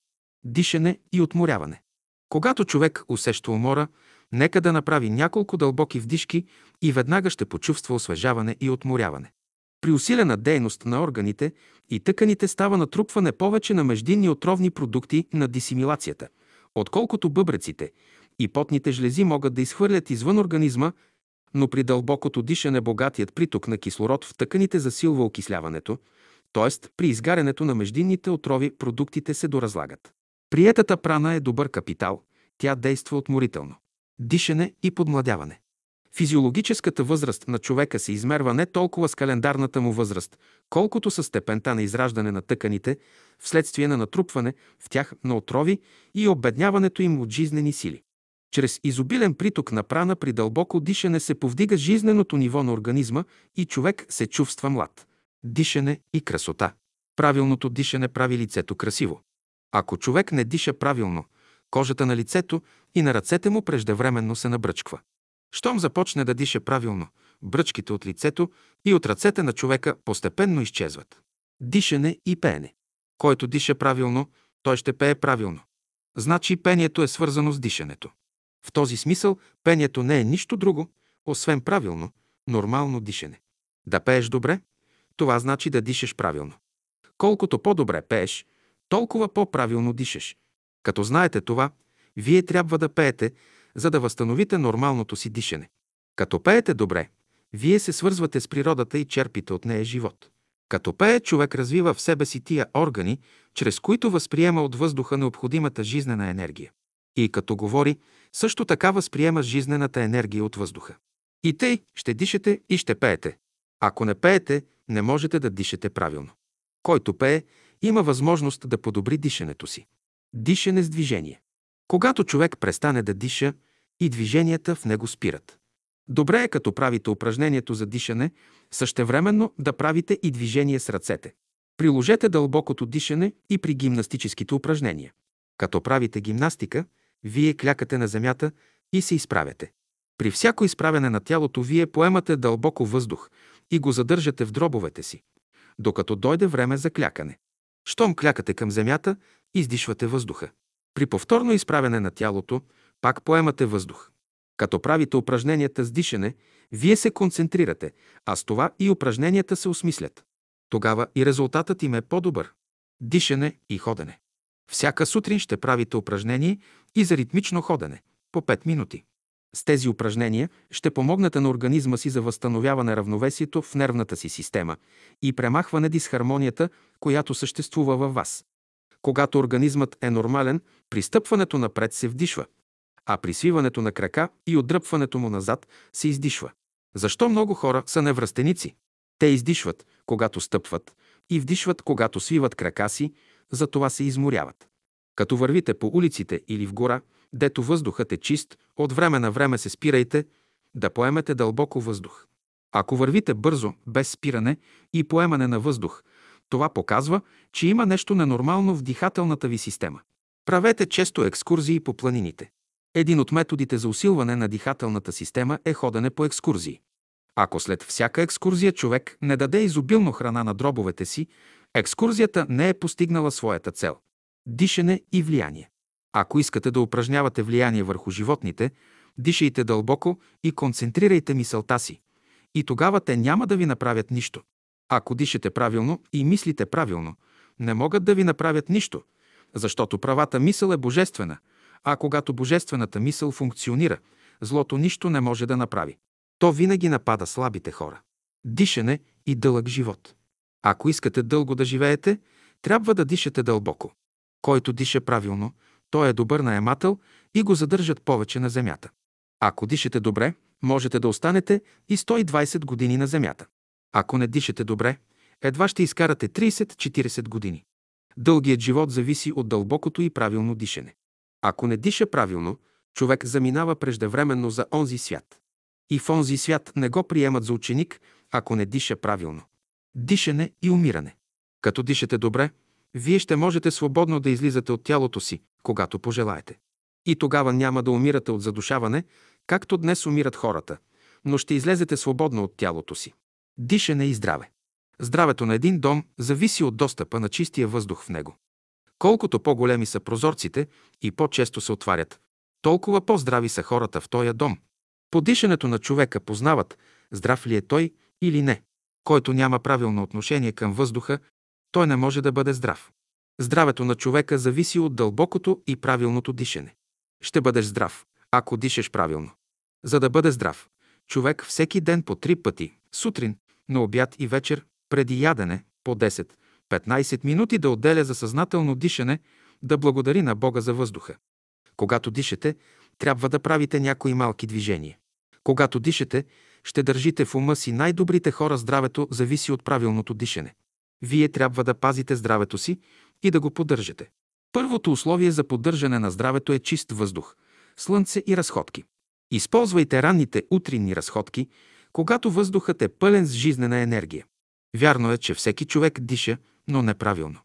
Дишане и отморяване. Когато човек усеща умора, нека да направи няколко дълбоки вдишки и веднага ще почувства освежаване и отморяване. При усилена дейност на органите и тъканите става натрупване повече на междинни отровни продукти на дисимилацията, отколкото бъбреците и потните жлези могат да изхвърлят извън организма но при дълбокото дишане богатият приток на кислород в тъканите засилва окисляването, т.е. при изгарянето на междинните отрови продуктите се доразлагат. Приетата прана е добър капитал, тя действа отморително. Дишане и подмладяване. Физиологическата възраст на човека се измерва не толкова с календарната му възраст, колкото с степента на израждане на тъканите, вследствие на натрупване в тях на отрови и обедняването им от жизнени сили. Чрез изобилен приток на прана при дълбоко дишане се повдига жизненото ниво на организма и човек се чувства млад. Дишане и красота. Правилното дишане прави лицето красиво. Ако човек не диша правилно, кожата на лицето и на ръцете му преждевременно се набръчква. Щом започне да диша правилно, бръчките от лицето и от ръцете на човека постепенно изчезват. Дишане и пеене. Който диша правилно, той ще пее правилно. Значи пението е свързано с дишането. В този смисъл пението не е нищо друго, освен правилно, нормално дишане. Да пееш добре, това значи да дишаш правилно. Колкото по-добре пееш, толкова по-правилно дишаш. Като знаете това, вие трябва да пеете, за да възстановите нормалното си дишане. Като пеете добре, вие се свързвате с природата и черпите от нея живот. Като пее, човек развива в себе си тия органи, чрез които възприема от въздуха необходимата жизнена енергия. И като говори, също така възприема жизнената енергия от въздуха. И тъй ще дишате и ще пеете. Ако не пеете, не можете да дишате правилно. Който пее, има възможност да подобри дишането си. Дишане с движение. Когато човек престане да диша, и движенията в него спират. Добре е, като правите упражнението за дишане, същевременно да правите и движение с ръцете. Приложете дълбокото дишане и при гимнастическите упражнения. Като правите гимнастика, вие клякате на земята и се изправяте. При всяко изправяне на тялото вие поемате дълбоко въздух и го задържате в дробовете си, докато дойде време за клякане. Щом клякате към земята, издишвате въздуха. При повторно изправяне на тялото, пак поемате въздух. Като правите упражненията с дишане, вие се концентрирате, а с това и упражненията се осмислят. Тогава и резултатът им е по-добър. Дишане и ходене. Всяка сутрин ще правите упражнение и за ритмично ходене по 5 минути. С тези упражнения ще помогнете на организма си за възстановяване равновесието в нервната си система и премахване дисхармонията, която съществува във вас. Когато организмът е нормален, пристъпването напред се вдишва, а при свиването на крака и отдръпването му назад се издишва. Защо много хора са невръстеници? Те издишват, когато стъпват, и вдишват, когато свиват крака си, затова се изморяват. Като вървите по улиците или в гора, дето въздухът е чист, от време на време се спирайте, да поемете дълбоко въздух. Ако вървите бързо, без спиране и поемане на въздух, това показва, че има нещо ненормално в дихателната ви система. Правете често екскурзии по планините. Един от методите за усилване на дихателната система е ходене по екскурзии. Ако след всяка екскурзия човек не даде изобилно храна на дробовете си, екскурзията не е постигнала своята цел. Дишане и влияние. Ако искате да упражнявате влияние върху животните, дишайте дълбоко и концентрирайте мисълта си. И тогава те няма да ви направят нищо. Ако дишате правилно и мислите правилно, не могат да ви направят нищо, защото правата мисъл е божествена, а когато божествената мисъл функционира, злото нищо не може да направи. То винаги напада слабите хора. Дишане и дълъг живот. Ако искате дълго да живеете, трябва да дишате дълбоко. Който диша правилно, той е добър наемател и го задържат повече на земята. Ако дишате добре, можете да останете и 120 години на земята. Ако не дишате добре, едва ще изкарате 30-40 години. Дългият живот зависи от дълбокото и правилно дишане. Ако не диша правилно, човек заминава преждевременно за онзи свят. И в онзи свят не го приемат за ученик, ако не диша правилно. Дишане и умиране. Като дишате добре, вие ще можете свободно да излизате от тялото си, когато пожелаете. И тогава няма да умирате от задушаване, както днес умират хората, но ще излезете свободно от тялото си. Дишане и здраве. Здравето на един дом зависи от достъпа на чистия въздух в него. Колкото по-големи са прозорците и по-често се отварят, толкова по-здрави са хората в този дом. По дишането на човека познават здрав ли е той или не. Който няма правилно отношение към въздуха, той не може да бъде здрав. Здравето на човека зависи от дълбокото и правилното дишане. Ще бъдеш здрав, ако дишаш правилно. За да бъде здрав, човек всеки ден по три пъти, сутрин, на обяд и вечер, преди ядене, по 10-15 минути да отделя за съзнателно дишане, да благодари на Бога за въздуха. Когато дишате, трябва да правите някои малки движения. Когато дишате, ще държите в ума си най-добрите хора здравето зависи от правилното дишане. Вие трябва да пазите здравето си и да го поддържате. Първото условие за поддържане на здравето е чист въздух, слънце и разходки. Използвайте ранните утринни разходки, когато въздухът е пълен с жизнена енергия. Вярно е, че всеки човек диша, но неправилно.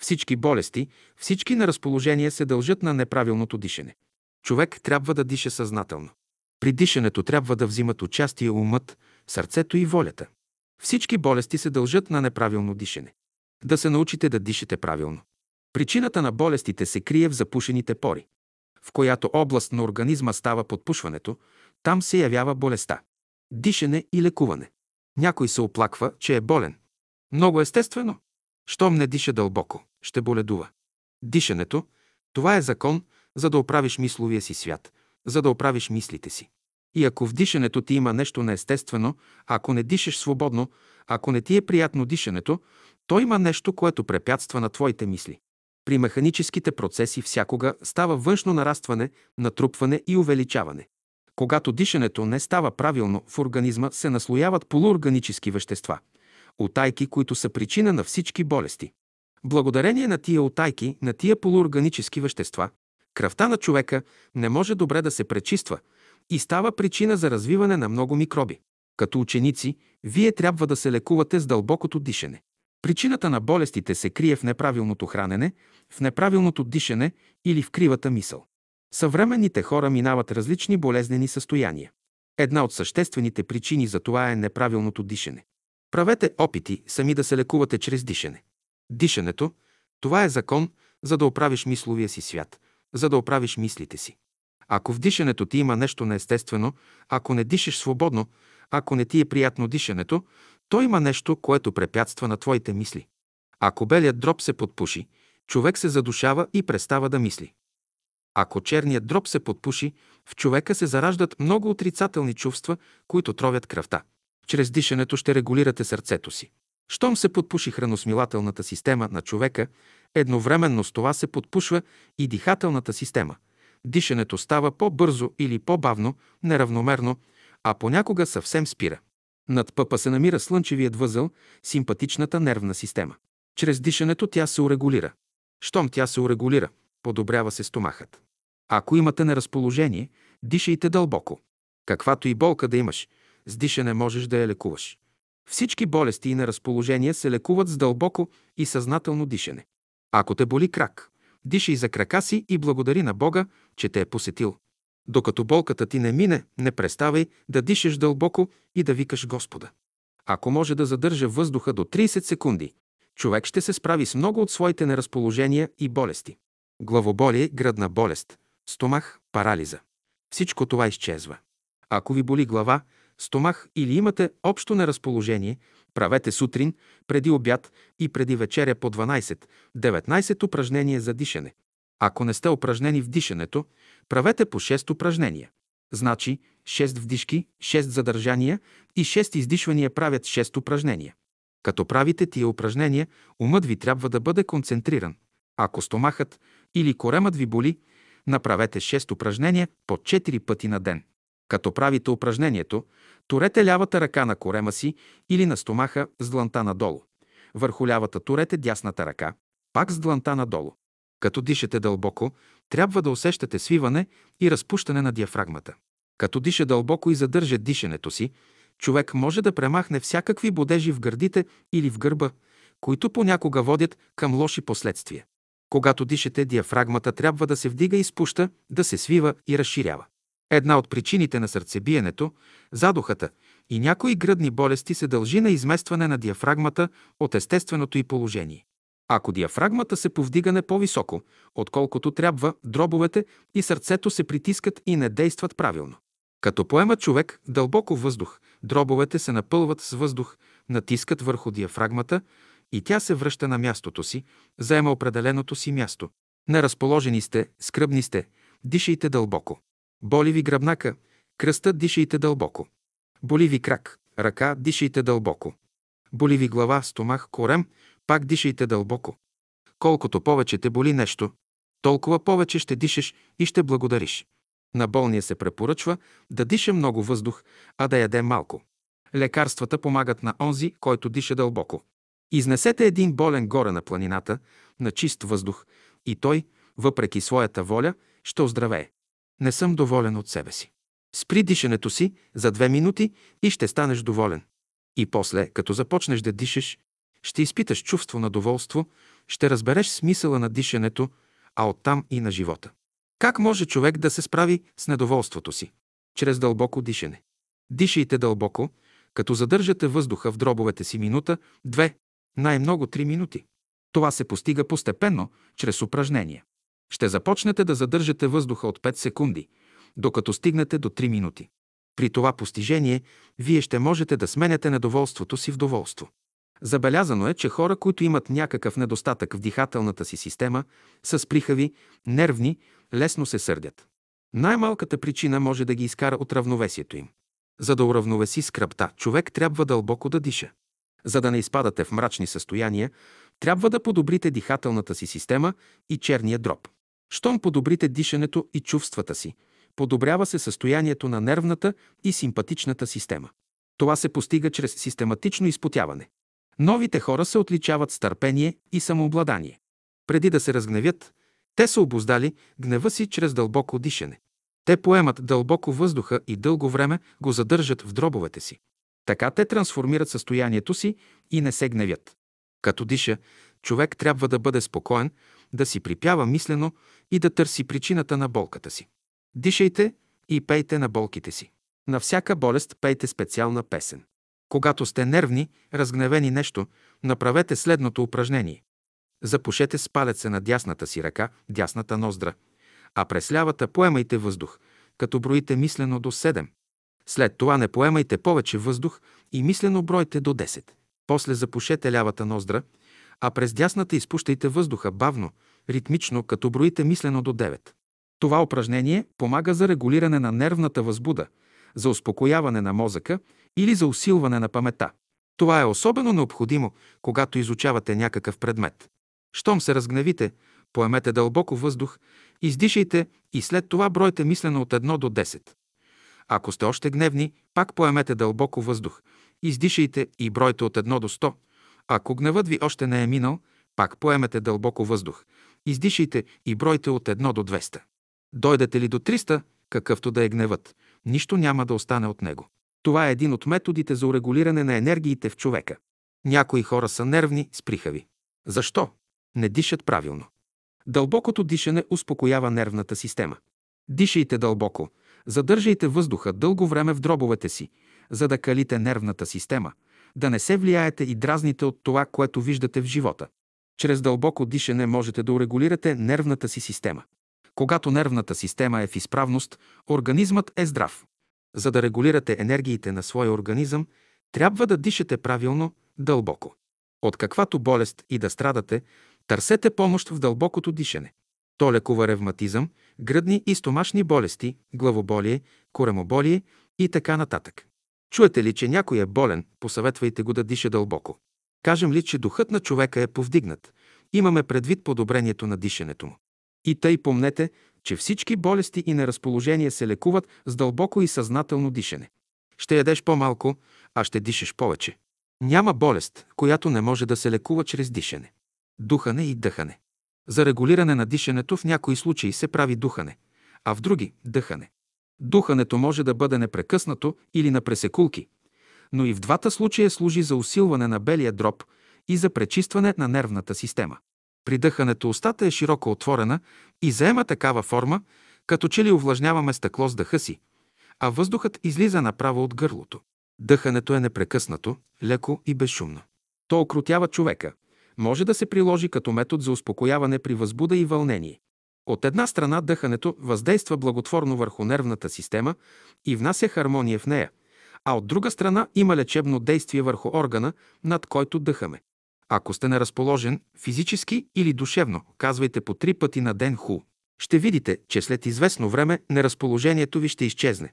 Всички болести, всички неразположения се дължат на неправилното дишане. Човек трябва да диша съзнателно. При дишането трябва да взимат участие умът, сърцето и волята. Всички болести се дължат на неправилно дишане. Да се научите да дишате правилно. Причината на болестите се крие в запушените пори. В която област на организма става подпушването, там се явява болестта. Дишане и лекуване. Някой се оплаква, че е болен. Много естествено. Щом не диша дълбоко, ще боледува. Дишането – това е закон, за да оправиш мисловия си свят, за да оправиш мислите си. И ако в дишането ти има нещо неестествено, ако не дишаш свободно, ако не ти е приятно дишането, то има нещо, което препятства на твоите мисли. При механическите процеси всякога става външно нарастване, натрупване и увеличаване. Когато дишането не става правилно, в организма се наслояват полуорганически вещества, утайки, които са причина на всички болести. Благодарение на тия утайки, на тия полуорганически вещества, кръвта на човека не може добре да се пречиства и става причина за развиване на много микроби. Като ученици, вие трябва да се лекувате с дълбокото дишане. Причината на болестите се крие в неправилното хранене, в неправилното дишане или в кривата мисъл. Съвременните хора минават различни болезнени състояния. Една от съществените причини за това е неправилното дишане. Правете опити сами да се лекувате чрез дишане. Дишането – това е закон, за да оправиш мисловия си свят, за да оправиш мислите си. Ако в дишането ти има нещо неестествено, ако не дишаш свободно, ако не ти е приятно дишането, то има нещо, което препятства на твоите мисли. Ако белият дроб се подпуши, човек се задушава и престава да мисли. Ако черният дроб се подпуши, в човека се зараждат много отрицателни чувства, които тровят кръвта. Чрез дишането ще регулирате сърцето си. Щом се подпуши храносмилателната система на човека, едновременно с това се подпушва и дихателната система. Дишането става по-бързо или по-бавно, неравномерно, а понякога съвсем спира. Над пъпа се намира слънчевият възъл, симпатичната нервна система. Чрез дишането тя се урегулира. Щом тя се урегулира, подобрява се стомахът. Ако имате неразположение, дишайте дълбоко. Каквато и болка да имаш, с дишане можеш да я лекуваш. Всички болести и неразположения се лекуват с дълбоко и съзнателно дишане. Ако те боли крак, дишай за крака си и благодари на Бога, че те е посетил. Докато болката ти не мине, не преставай да дишаш дълбоко и да викаш Господа. Ако може да задържа въздуха до 30 секунди, човек ще се справи с много от своите неразположения и болести. Главоболие, гръдна болест, стомах, парализа. Всичко това изчезва. Ако ви боли глава, стомах или имате общо неразположение, правете сутрин, преди обяд и преди вечеря по 12-19 упражнения за дишане. Ако не сте упражнени в дишането, правете по 6 упражнения. Значи 6 вдишки, 6 задържания и 6 издишвания правят 6 упражнения. Като правите тия упражнения, умът ви трябва да бъде концентриран. Ако стомахът или коремът ви боли, направете 6 упражнения по 4 пъти на ден. Като правите упражнението, турете лявата ръка на корема си или на стомаха с дланта надолу. Върху лявата турете дясната ръка, пак с дланта надолу. Като дишате дълбоко, трябва да усещате свиване и разпущане на диафрагмата. Като диша дълбоко и задържа дишането си, човек може да премахне всякакви бодежи в гърдите или в гърба, които понякога водят към лоши последствия. Когато дишате, диафрагмата трябва да се вдига и спуща, да се свива и разширява. Една от причините на сърцебиенето, задухата и някои гръдни болести се дължи на изместване на диафрагмата от естественото й положение. Ако диафрагмата се повдигане по-високо, отколкото трябва, дробовете и сърцето се притискат и не действат правилно. Като поема човек дълбоко въздух, дробовете се напълват с въздух, натискат върху диафрагмата и тя се връща на мястото си, заема определеното си място. Неразположени сте, скръбни сте, дишайте дълбоко. Боли ви гръбнака, кръста, дишайте дълбоко. Боли ви крак, ръка, дишайте дълбоко. Боли ви глава, стомах, корем, пак дишайте дълбоко. Колкото повече те боли нещо, толкова повече ще дишаш и ще благодариш. На болния се препоръчва да диша много въздух, а да яде малко. Лекарствата помагат на онзи, който диша дълбоко. Изнесете един болен горе на планината, на чист въздух, и той, въпреки своята воля, ще оздравее. Не съм доволен от себе си. Спри дишането си за две минути и ще станеш доволен. И после, като започнеш да дишаш, ще изпиташ чувство на доволство, ще разбереш смисъла на дишането, а оттам и на живота. Как може човек да се справи с недоволството си? Чрез дълбоко дишане. Дишайте дълбоко, като задържате въздуха в дробовете си минута, две, най-много три минути. Това се постига постепенно, чрез упражнения. Ще започнете да задържате въздуха от 5 секунди, докато стигнете до 3 минути. При това постижение вие ще можете да сменяте недоволството си в доволство. Забелязано е, че хора, които имат някакъв недостатък в дихателната си система, са сприхави, нервни, лесно се сърдят. Най-малката причина може да ги изкара от равновесието им. За да уравновеси скръпта, човек трябва дълбоко да диша. За да не изпадате в мрачни състояния, трябва да подобрите дихателната си система и черния дроб. Щом подобрите дишането и чувствата си, подобрява се състоянието на нервната и симпатичната система. Това се постига чрез систематично изпотяване. Новите хора се отличават с търпение и самообладание. Преди да се разгневят, те са обоздали гнева си чрез дълбоко дишане. Те поемат дълбоко въздуха и дълго време го задържат в дробовете си. Така те трансформират състоянието си и не се гневят. Като диша, човек трябва да бъде спокоен, да си припява мислено и да търси причината на болката си. Дишайте и пейте на болките си. На всяка болест пейте специална песен. Когато сте нервни, разгневени нещо, направете следното упражнение. Запушете с палеца на дясната си ръка, дясната ноздра, а през лявата поемайте въздух, като броите мислено до 7. След това не поемайте повече въздух и мислено бройте до 10. После запушете лявата ноздра, а през дясната изпущайте въздуха бавно, ритмично, като броите мислено до 9. Това упражнение помага за регулиране на нервната възбуда, за успокояване на мозъка или за усилване на памета. Това е особено необходимо, когато изучавате някакъв предмет. Щом се разгневите, поемете дълбоко въздух, издишайте и след това бройте мислено от 1 до 10. Ако сте още гневни, пак поемете дълбоко въздух, издишайте и бройте от 1 до 100. Ако гневът ви още не е минал, пак поемете дълбоко въздух, издишайте и бройте от 1 до 200. Дойдете ли до 300, какъвто да е гневът, нищо няма да остане от него. Това е един от методите за урегулиране на енергиите в човека. Някои хора са нервни, сприхави. Защо? Не дишат правилно. Дълбокото дишане успокоява нервната система. Дишайте дълбоко, задържайте въздуха дълго време в дробовете си, за да калите нервната система, да не се влияете и дразните от това, което виждате в живота. Чрез дълбоко дишане можете да урегулирате нервната си система. Когато нервната система е в изправност, организмът е здрав. За да регулирате енергиите на своя организъм, трябва да дишате правилно, дълбоко. От каквато болест и да страдате, търсете помощ в дълбокото дишане. То лекува ревматизъм, гръдни и стомашни болести, главоболие, коремоболие и така нататък. Чуете ли, че някой е болен, посъветвайте го да диша дълбоко. Кажем ли, че духът на човека е повдигнат, имаме предвид подобрението на дишането му. И тъй помнете, че всички болести и неразположения се лекуват с дълбоко и съзнателно дишане. Ще ядеш по-малко, а ще дишаш повече. Няма болест, която не може да се лекува чрез дишане. Духане и дъхане. За регулиране на дишането в някои случаи се прави духане, а в други – дъхане. Духането може да бъде непрекъснато или на пресекулки, но и в двата случая служи за усилване на белия дроб и за пречистване на нервната система. При дъхането устата е широко отворена и заема такава форма, като че ли увлажняваме стъкло с дъха си, а въздухът излиза направо от гърлото. Дъхането е непрекъснато, леко и безшумно. То окрутява човека. Може да се приложи като метод за успокояване при възбуда и вълнение. От една страна дъхането въздейства благотворно върху нервната система и внася хармония в нея, а от друга страна има лечебно действие върху органа, над който дъхаме. Ако сте неразположен физически или душевно, казвайте по три пъти на ден ху. Ще видите, че след известно време неразположението ви ще изчезне.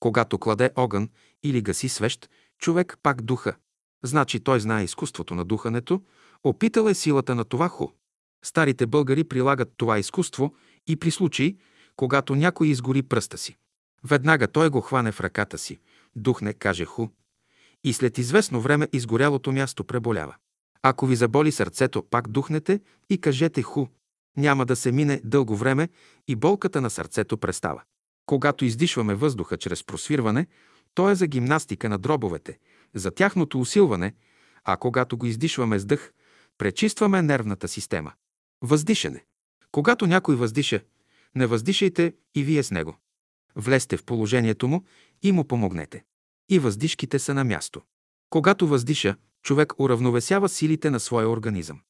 Когато кладе огън или гаси свещ, човек пак духа. Значи той знае изкуството на духането, опитал е силата на това ху. Старите българи прилагат това изкуство и при случаи, когато някой изгори пръста си. Веднага той го хване в ръката си, духне, каже ху, и след известно време изгорялото място преболява. Ако ви заболи сърцето, пак духнете и кажете ху. Няма да се мине дълго време и болката на сърцето престава. Когато издишваме въздуха чрез просвирване, то е за гимнастика на дробовете, за тяхното усилване, а когато го издишваме с дъх, пречистваме нервната система. Въздишане. Когато някой въздиша, не въздишайте и вие с него. Влезте в положението му и му помогнете. И въздишките са на място. Когато въздиша, човек уравновесява силите на своя организъм.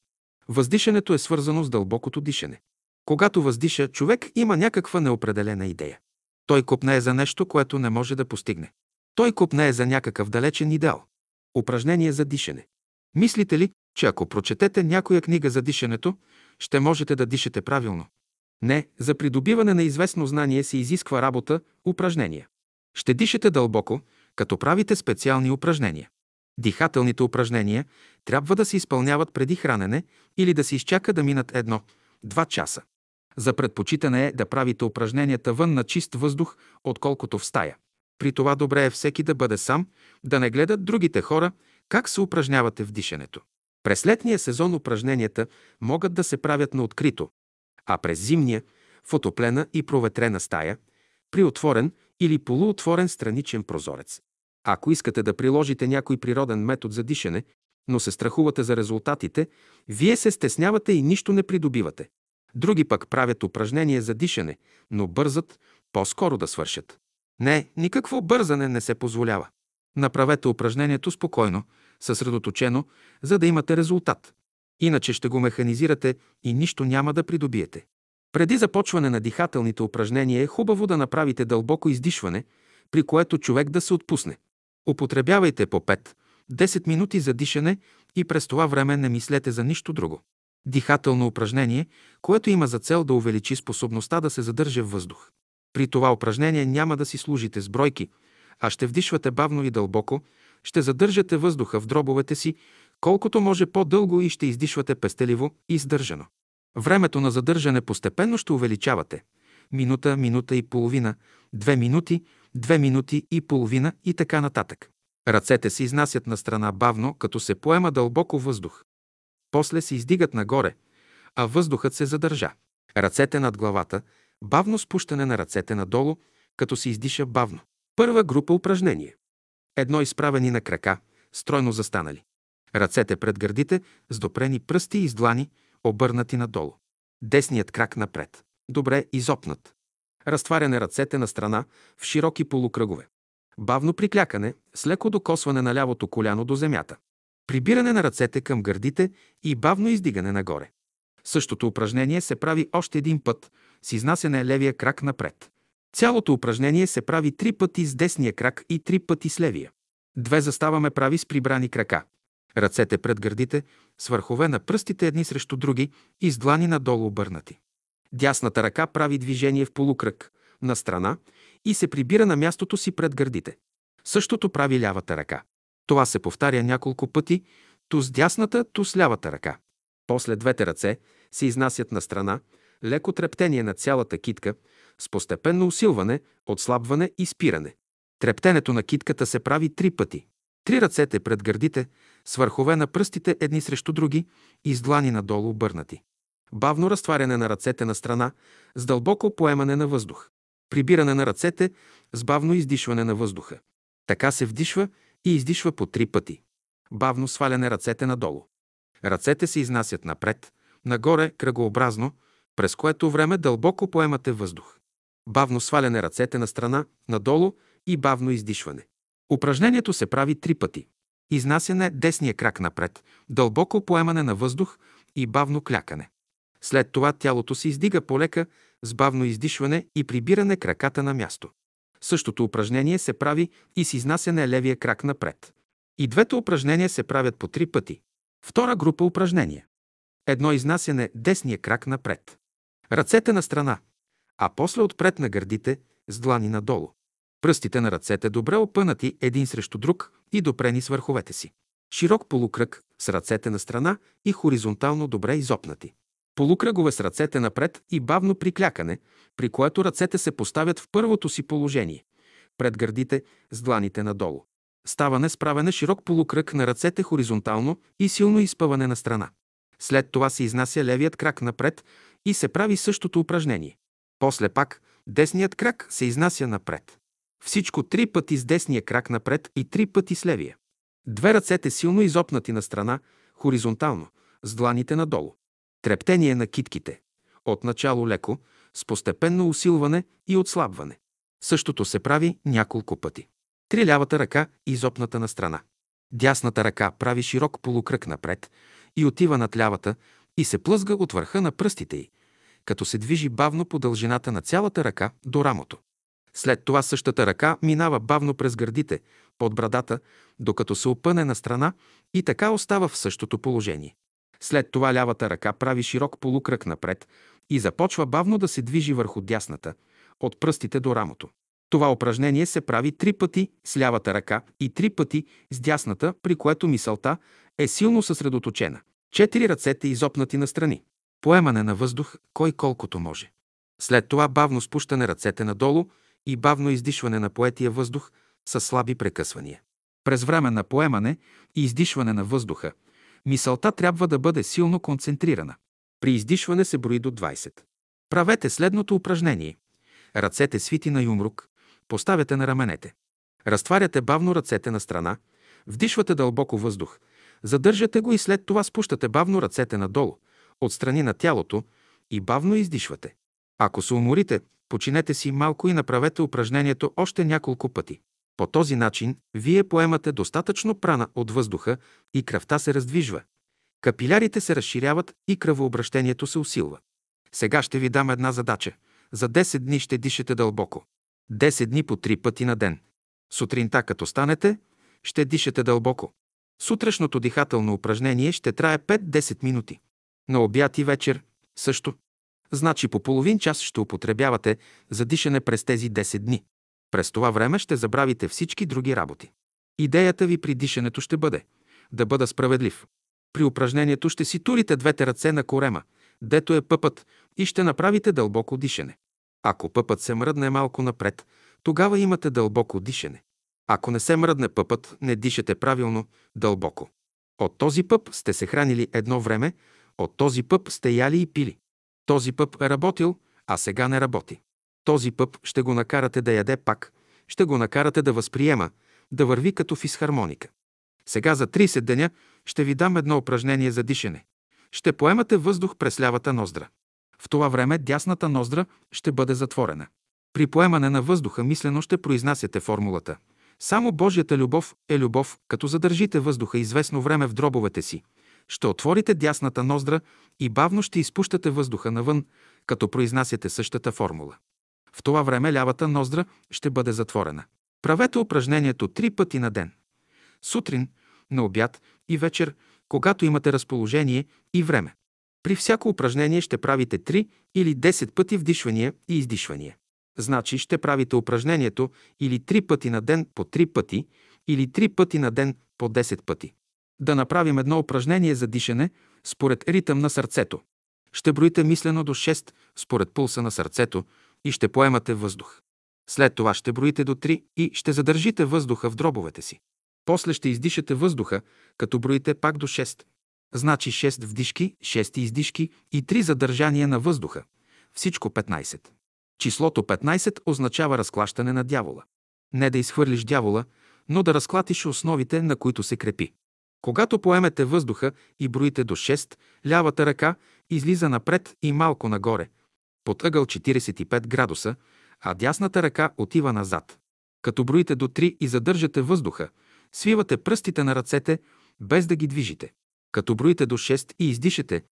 Въздишането е свързано с дълбокото дишане. Когато въздиша, човек има някаква неопределена идея. Той купнее за нещо, което не може да постигне. Той купнее за някакъв далечен идеал. Упражнение за дишане. Мислите ли, че ако прочетете някоя книга за дишането, ще можете да дишате правилно? Не, за придобиване на известно знание се изисква работа, упражнения. Ще дишате дълбоко, като правите специални упражнения. Дихателните упражнения трябва да се изпълняват преди хранене или да се изчака да минат едно-два часа. За предпочитане е да правите упражненията вън на чист въздух, отколкото в стая. При това добре е всеки да бъде сам, да не гледат другите хора как се упражнявате в дишането. През летния сезон упражненията могат да се правят на открито, а през зимния – в отоплена и проветрена стая, при отворен или полуотворен страничен прозорец. Ако искате да приложите някой природен метод за дишане, но се страхувате за резултатите, вие се стеснявате и нищо не придобивате. Други пък правят упражнения за дишане, но бързат по-скоро да свършат. Не, никакво бързане не се позволява. Направете упражнението спокойно, съсредоточено, за да имате резултат. Иначе ще го механизирате и нищо няма да придобиете. Преди започване на дихателните упражнения е хубаво да направите дълбоко издишване, при което човек да се отпусне. Употребявайте по 5-10 минути за дишане и през това време не мислете за нищо друго. Дихателно упражнение, което има за цел да увеличи способността да се задържа в въздух. При това упражнение няма да си служите с бройки, а ще вдишвате бавно и дълбоко, ще задържате въздуха в дробовете си, колкото може по-дълго и ще издишвате пестеливо и издържано. Времето на задържане постепенно ще увеличавате. Минута, минута и половина, две минути, две минути и половина и така нататък. Ръцете се изнасят на страна бавно, като се поема дълбоко въздух. После се издигат нагоре, а въздухът се задържа. Ръцете над главата, бавно спущане на ръцете надолу, като се издиша бавно. Първа група упражнение. Едно изправени на крака, стройно застанали. Ръцете пред гърдите, с допрени пръсти и с длани, обърнати надолу. Десният крак напред. Добре изопнат. Разтваряне ръцете на страна в широки полукръгове. Бавно приклякане с леко докосване на лявото коляно до земята. Прибиране на ръцете към гърдите и бавно издигане нагоре. Същото упражнение се прави още един път с изнасяне левия крак напред. Цялото упражнение се прави три пъти с десния крак и три пъти с левия. Две заставаме прави с прибрани крака. Ръцете пред гърдите, с върхове на пръстите едни срещу други и с длани надолу обърнати. Дясната ръка прави движение в полукръг, на страна и се прибира на мястото си пред гърдите. Същото прави лявата ръка. Това се повтаря няколко пъти, ту с дясната, ту с лявата ръка. После двете ръце се изнасят на страна, леко трептение на цялата китка, с постепенно усилване, отслабване и спиране. Трептенето на китката се прави три пъти. Три ръцете пред гърдите, с върхове на пръстите едни срещу други и с длани надолу обърнати. Бавно разтваряне на ръцете на страна, с дълбоко поемане на въздух. Прибиране на ръцете, с бавно издишване на въздуха. Така се вдишва и издишва по три пъти. Бавно сваляне ръцете надолу. Ръцете се изнасят напред, нагоре, кръгообразно, през което време дълбоко поемате въздух. Бавно сваляне ръцете на страна, надолу и бавно издишване. Упражнението се прави три пъти. Изнасяне десния крак напред, дълбоко поемане на въздух и бавно клякане. След това тялото се издига полека с бавно издишване и прибиране краката на място. Същото упражнение се прави и с изнасяне левия крак напред. И двете упражнения се правят по три пъти. Втора група упражнения. Едно изнасяне десния крак напред. Ръцете на страна, а после отпред на гърдите с длани надолу. Пръстите на ръцете добре опънати един срещу друг и допрени с върховете си. Широк полукръг с ръцете на страна и хоризонтално добре изопнати. Полукръгове с ръцете напред и бавно приклякане, при което ръцете се поставят в първото си положение. Пред гърдите с дланите надолу. Ставане справене широк полукръг на ръцете хоризонтално и силно изпъване на страна. След това се изнася левият крак напред и се прави същото упражнение. После пак десният крак се изнася напред. Всичко три пъти с десния крак напред и три пъти с левия. Две ръцете силно изопнати на страна, хоризонтално, с дланите надолу. Трептение на китките. Отначало леко, с постепенно усилване и отслабване. Същото се прави няколко пъти. Три лявата ръка изопната на страна. Дясната ръка прави широк полукръг напред и отива над лявата и се плъзга от върха на пръстите й, като се движи бавно по дължината на цялата ръка до рамото. След това същата ръка минава бавно през гърдите, под брадата, докато се опъне на страна и така остава в същото положение. След това лявата ръка прави широк полукръг напред и започва бавно да се движи върху дясната, от пръстите до рамото. Това упражнение се прави три пъти с лявата ръка и три пъти с дясната, при което мисълта е силно съсредоточена. Четири ръцете изопнати настрани. Поемане на въздух, кой колкото може. След това бавно спущане ръцете надолу и бавно издишване на поетия въздух с слаби прекъсвания. През време на поемане и издишване на въздуха, мисълта трябва да бъде силно концентрирана. При издишване се брои до 20. Правете следното упражнение. Ръцете свити на юмрук, поставяте на раменете. Разтваряте бавно ръцете на страна, вдишвате дълбоко въздух, задържате го и след това спущате бавно ръцете надолу, отстрани на тялото и бавно издишвате. Ако се уморите, починете си малко и направете упражнението още няколко пъти. По този начин вие поемате достатъчно прана от въздуха и кръвта се раздвижва. Капилярите се разширяват и кръвообращението се усилва. Сега ще ви дам една задача. За 10 дни ще дишате дълбоко. 10 дни по 3 пъти на ден. Сутринта, като станете, ще дишате дълбоко. Сутрешното дихателно упражнение ще трае 5-10 минути. На обяд и вечер също. Значи по половин час ще употребявате за дишане през тези 10 дни. През това време ще забравите всички други работи. Идеята ви при дишането ще бъде да бъда справедлив. При упражнението ще си турите двете ръце на корема, дето е пъпът, и ще направите дълбоко дишане. Ако пъпът се мръдне малко напред, тогава имате дълбоко дишане. Ако не се мръдне пъпът, не дишате правилно, дълбоко. От този пъп сте се хранили едно време, от този пъп сте яли и пили. Този пъп е работил, а сега не работи. Този пъп ще го накарате да яде пак, ще го накарате да възприема, да върви като фисхармоника. Сега за 30 деня ще ви дам едно упражнение за дишане. Ще поемате въздух през лявата ноздра. В това време дясната ноздра ще бъде затворена. При поемане на въздуха мислено ще произнасяте формулата. Само Божията любов е любов, като задържите въздуха известно време в дробовете си. Ще отворите дясната ноздра и бавно ще изпущате въздуха навън, като произнасяте същата формула. В това време лявата ноздра ще бъде затворена. Правете упражнението три пъти на ден. Сутрин, на обяд и вечер, когато имате разположение и време. При всяко упражнение ще правите 3 или 10 пъти вдишвания и издишвания. Значи ще правите упражнението или 3 пъти на ден по 3 пъти, или 3 пъти на ден по 10 пъти. Да направим едно упражнение за дишане според ритъм на сърцето. Ще броите мислено до 6 според пулса на сърцето и ще поемате въздух. След това ще броите до 3 и ще задържите въздуха в дробовете си. После ще издишате въздуха, като броите пак до 6. Значи 6 вдишки, 6 издишки и 3 задържания на въздуха. Всичко 15. Числото 15 означава разклащане на дявола. Не да изхвърлиш дявола, но да разклатиш основите, на които се крепи. Когато поемете въздуха и броите до 6, лявата ръка излиза напред и малко нагоре, под ъгъл 45 градуса, а дясната ръка отива назад. Като броите до 3 и задържате въздуха, свивате пръстите на ръцете, без да ги движите. Като броите до 6 и издишете,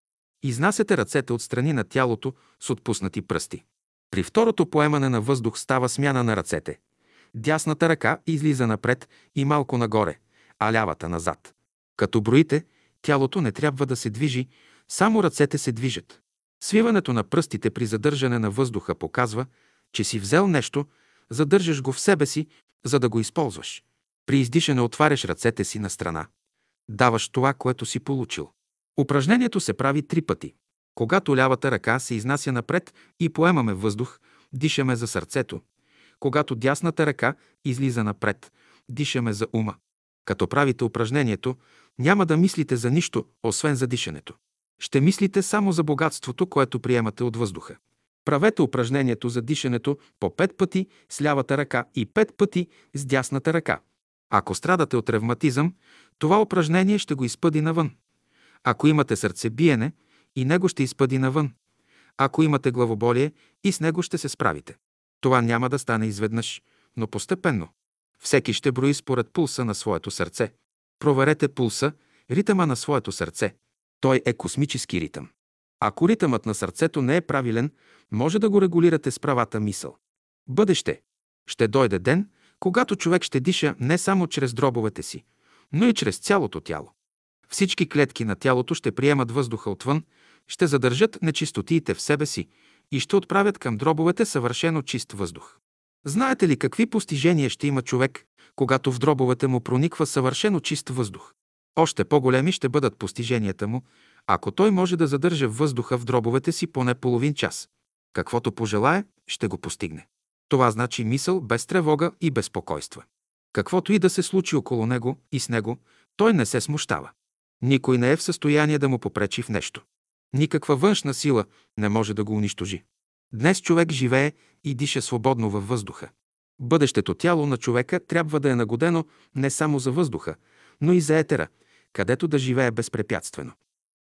изнасяте ръцете от страни на тялото с отпуснати пръсти. При второто поемане на въздух става смяна на ръцете. Дясната ръка излиза напред и малко нагоре, а лявата назад. Като броите, тялото не трябва да се движи, само ръцете се движат. Свиването на пръстите при задържане на въздуха показва, че си взел нещо, задържаш го в себе си, за да го използваш. При издишане отваряш ръцете си на страна. Даваш това, което си получил. Упражнението се прави три пъти. Когато лявата ръка се изнася напред и поемаме въздух, дишаме за сърцето. Когато дясната ръка излиза напред, дишаме за ума. Като правите упражнението, няма да мислите за нищо, освен за дишането. Ще мислите само за богатството, което приемате от въздуха. Правете упражнението за дишането по пет пъти с лявата ръка и пет пъти с дясната ръка. Ако страдате от ревматизъм, това упражнение ще го изпъди навън. Ако имате сърцебиене, и него ще изпъди навън. Ако имате главоболие, и с него ще се справите. Това няма да стане изведнъж, но постепенно. Всеки ще брои според пулса на своето сърце. Проверете пулса, ритъма на своето сърце. Той е космически ритъм. Ако ритъмът на сърцето не е правилен, може да го регулирате с правата мисъл. Бъдеще. Ще дойде ден, когато човек ще диша не само чрез дробовете си, но и чрез цялото тяло. Всички клетки на тялото ще приемат въздуха отвън, ще задържат нечистотиите в себе си и ще отправят към дробовете съвършено чист въздух. Знаете ли какви постижения ще има човек, когато в дробовете му прониква съвършено чист въздух? Още по-големи ще бъдат постиженията му, ако той може да задържа въздуха в дробовете си поне половин час. Каквото пожелае, ще го постигне. Това значи мисъл без тревога и безпокойства. Каквото и да се случи около него и с него, той не се смущава. Никой не е в състояние да му попречи в нещо. Никаква външна сила не може да го унищожи. Днес човек живее и диша свободно във въздуха. Бъдещето тяло на човека трябва да е нагодено не само за въздуха, но и за етера, където да живее безпрепятствено.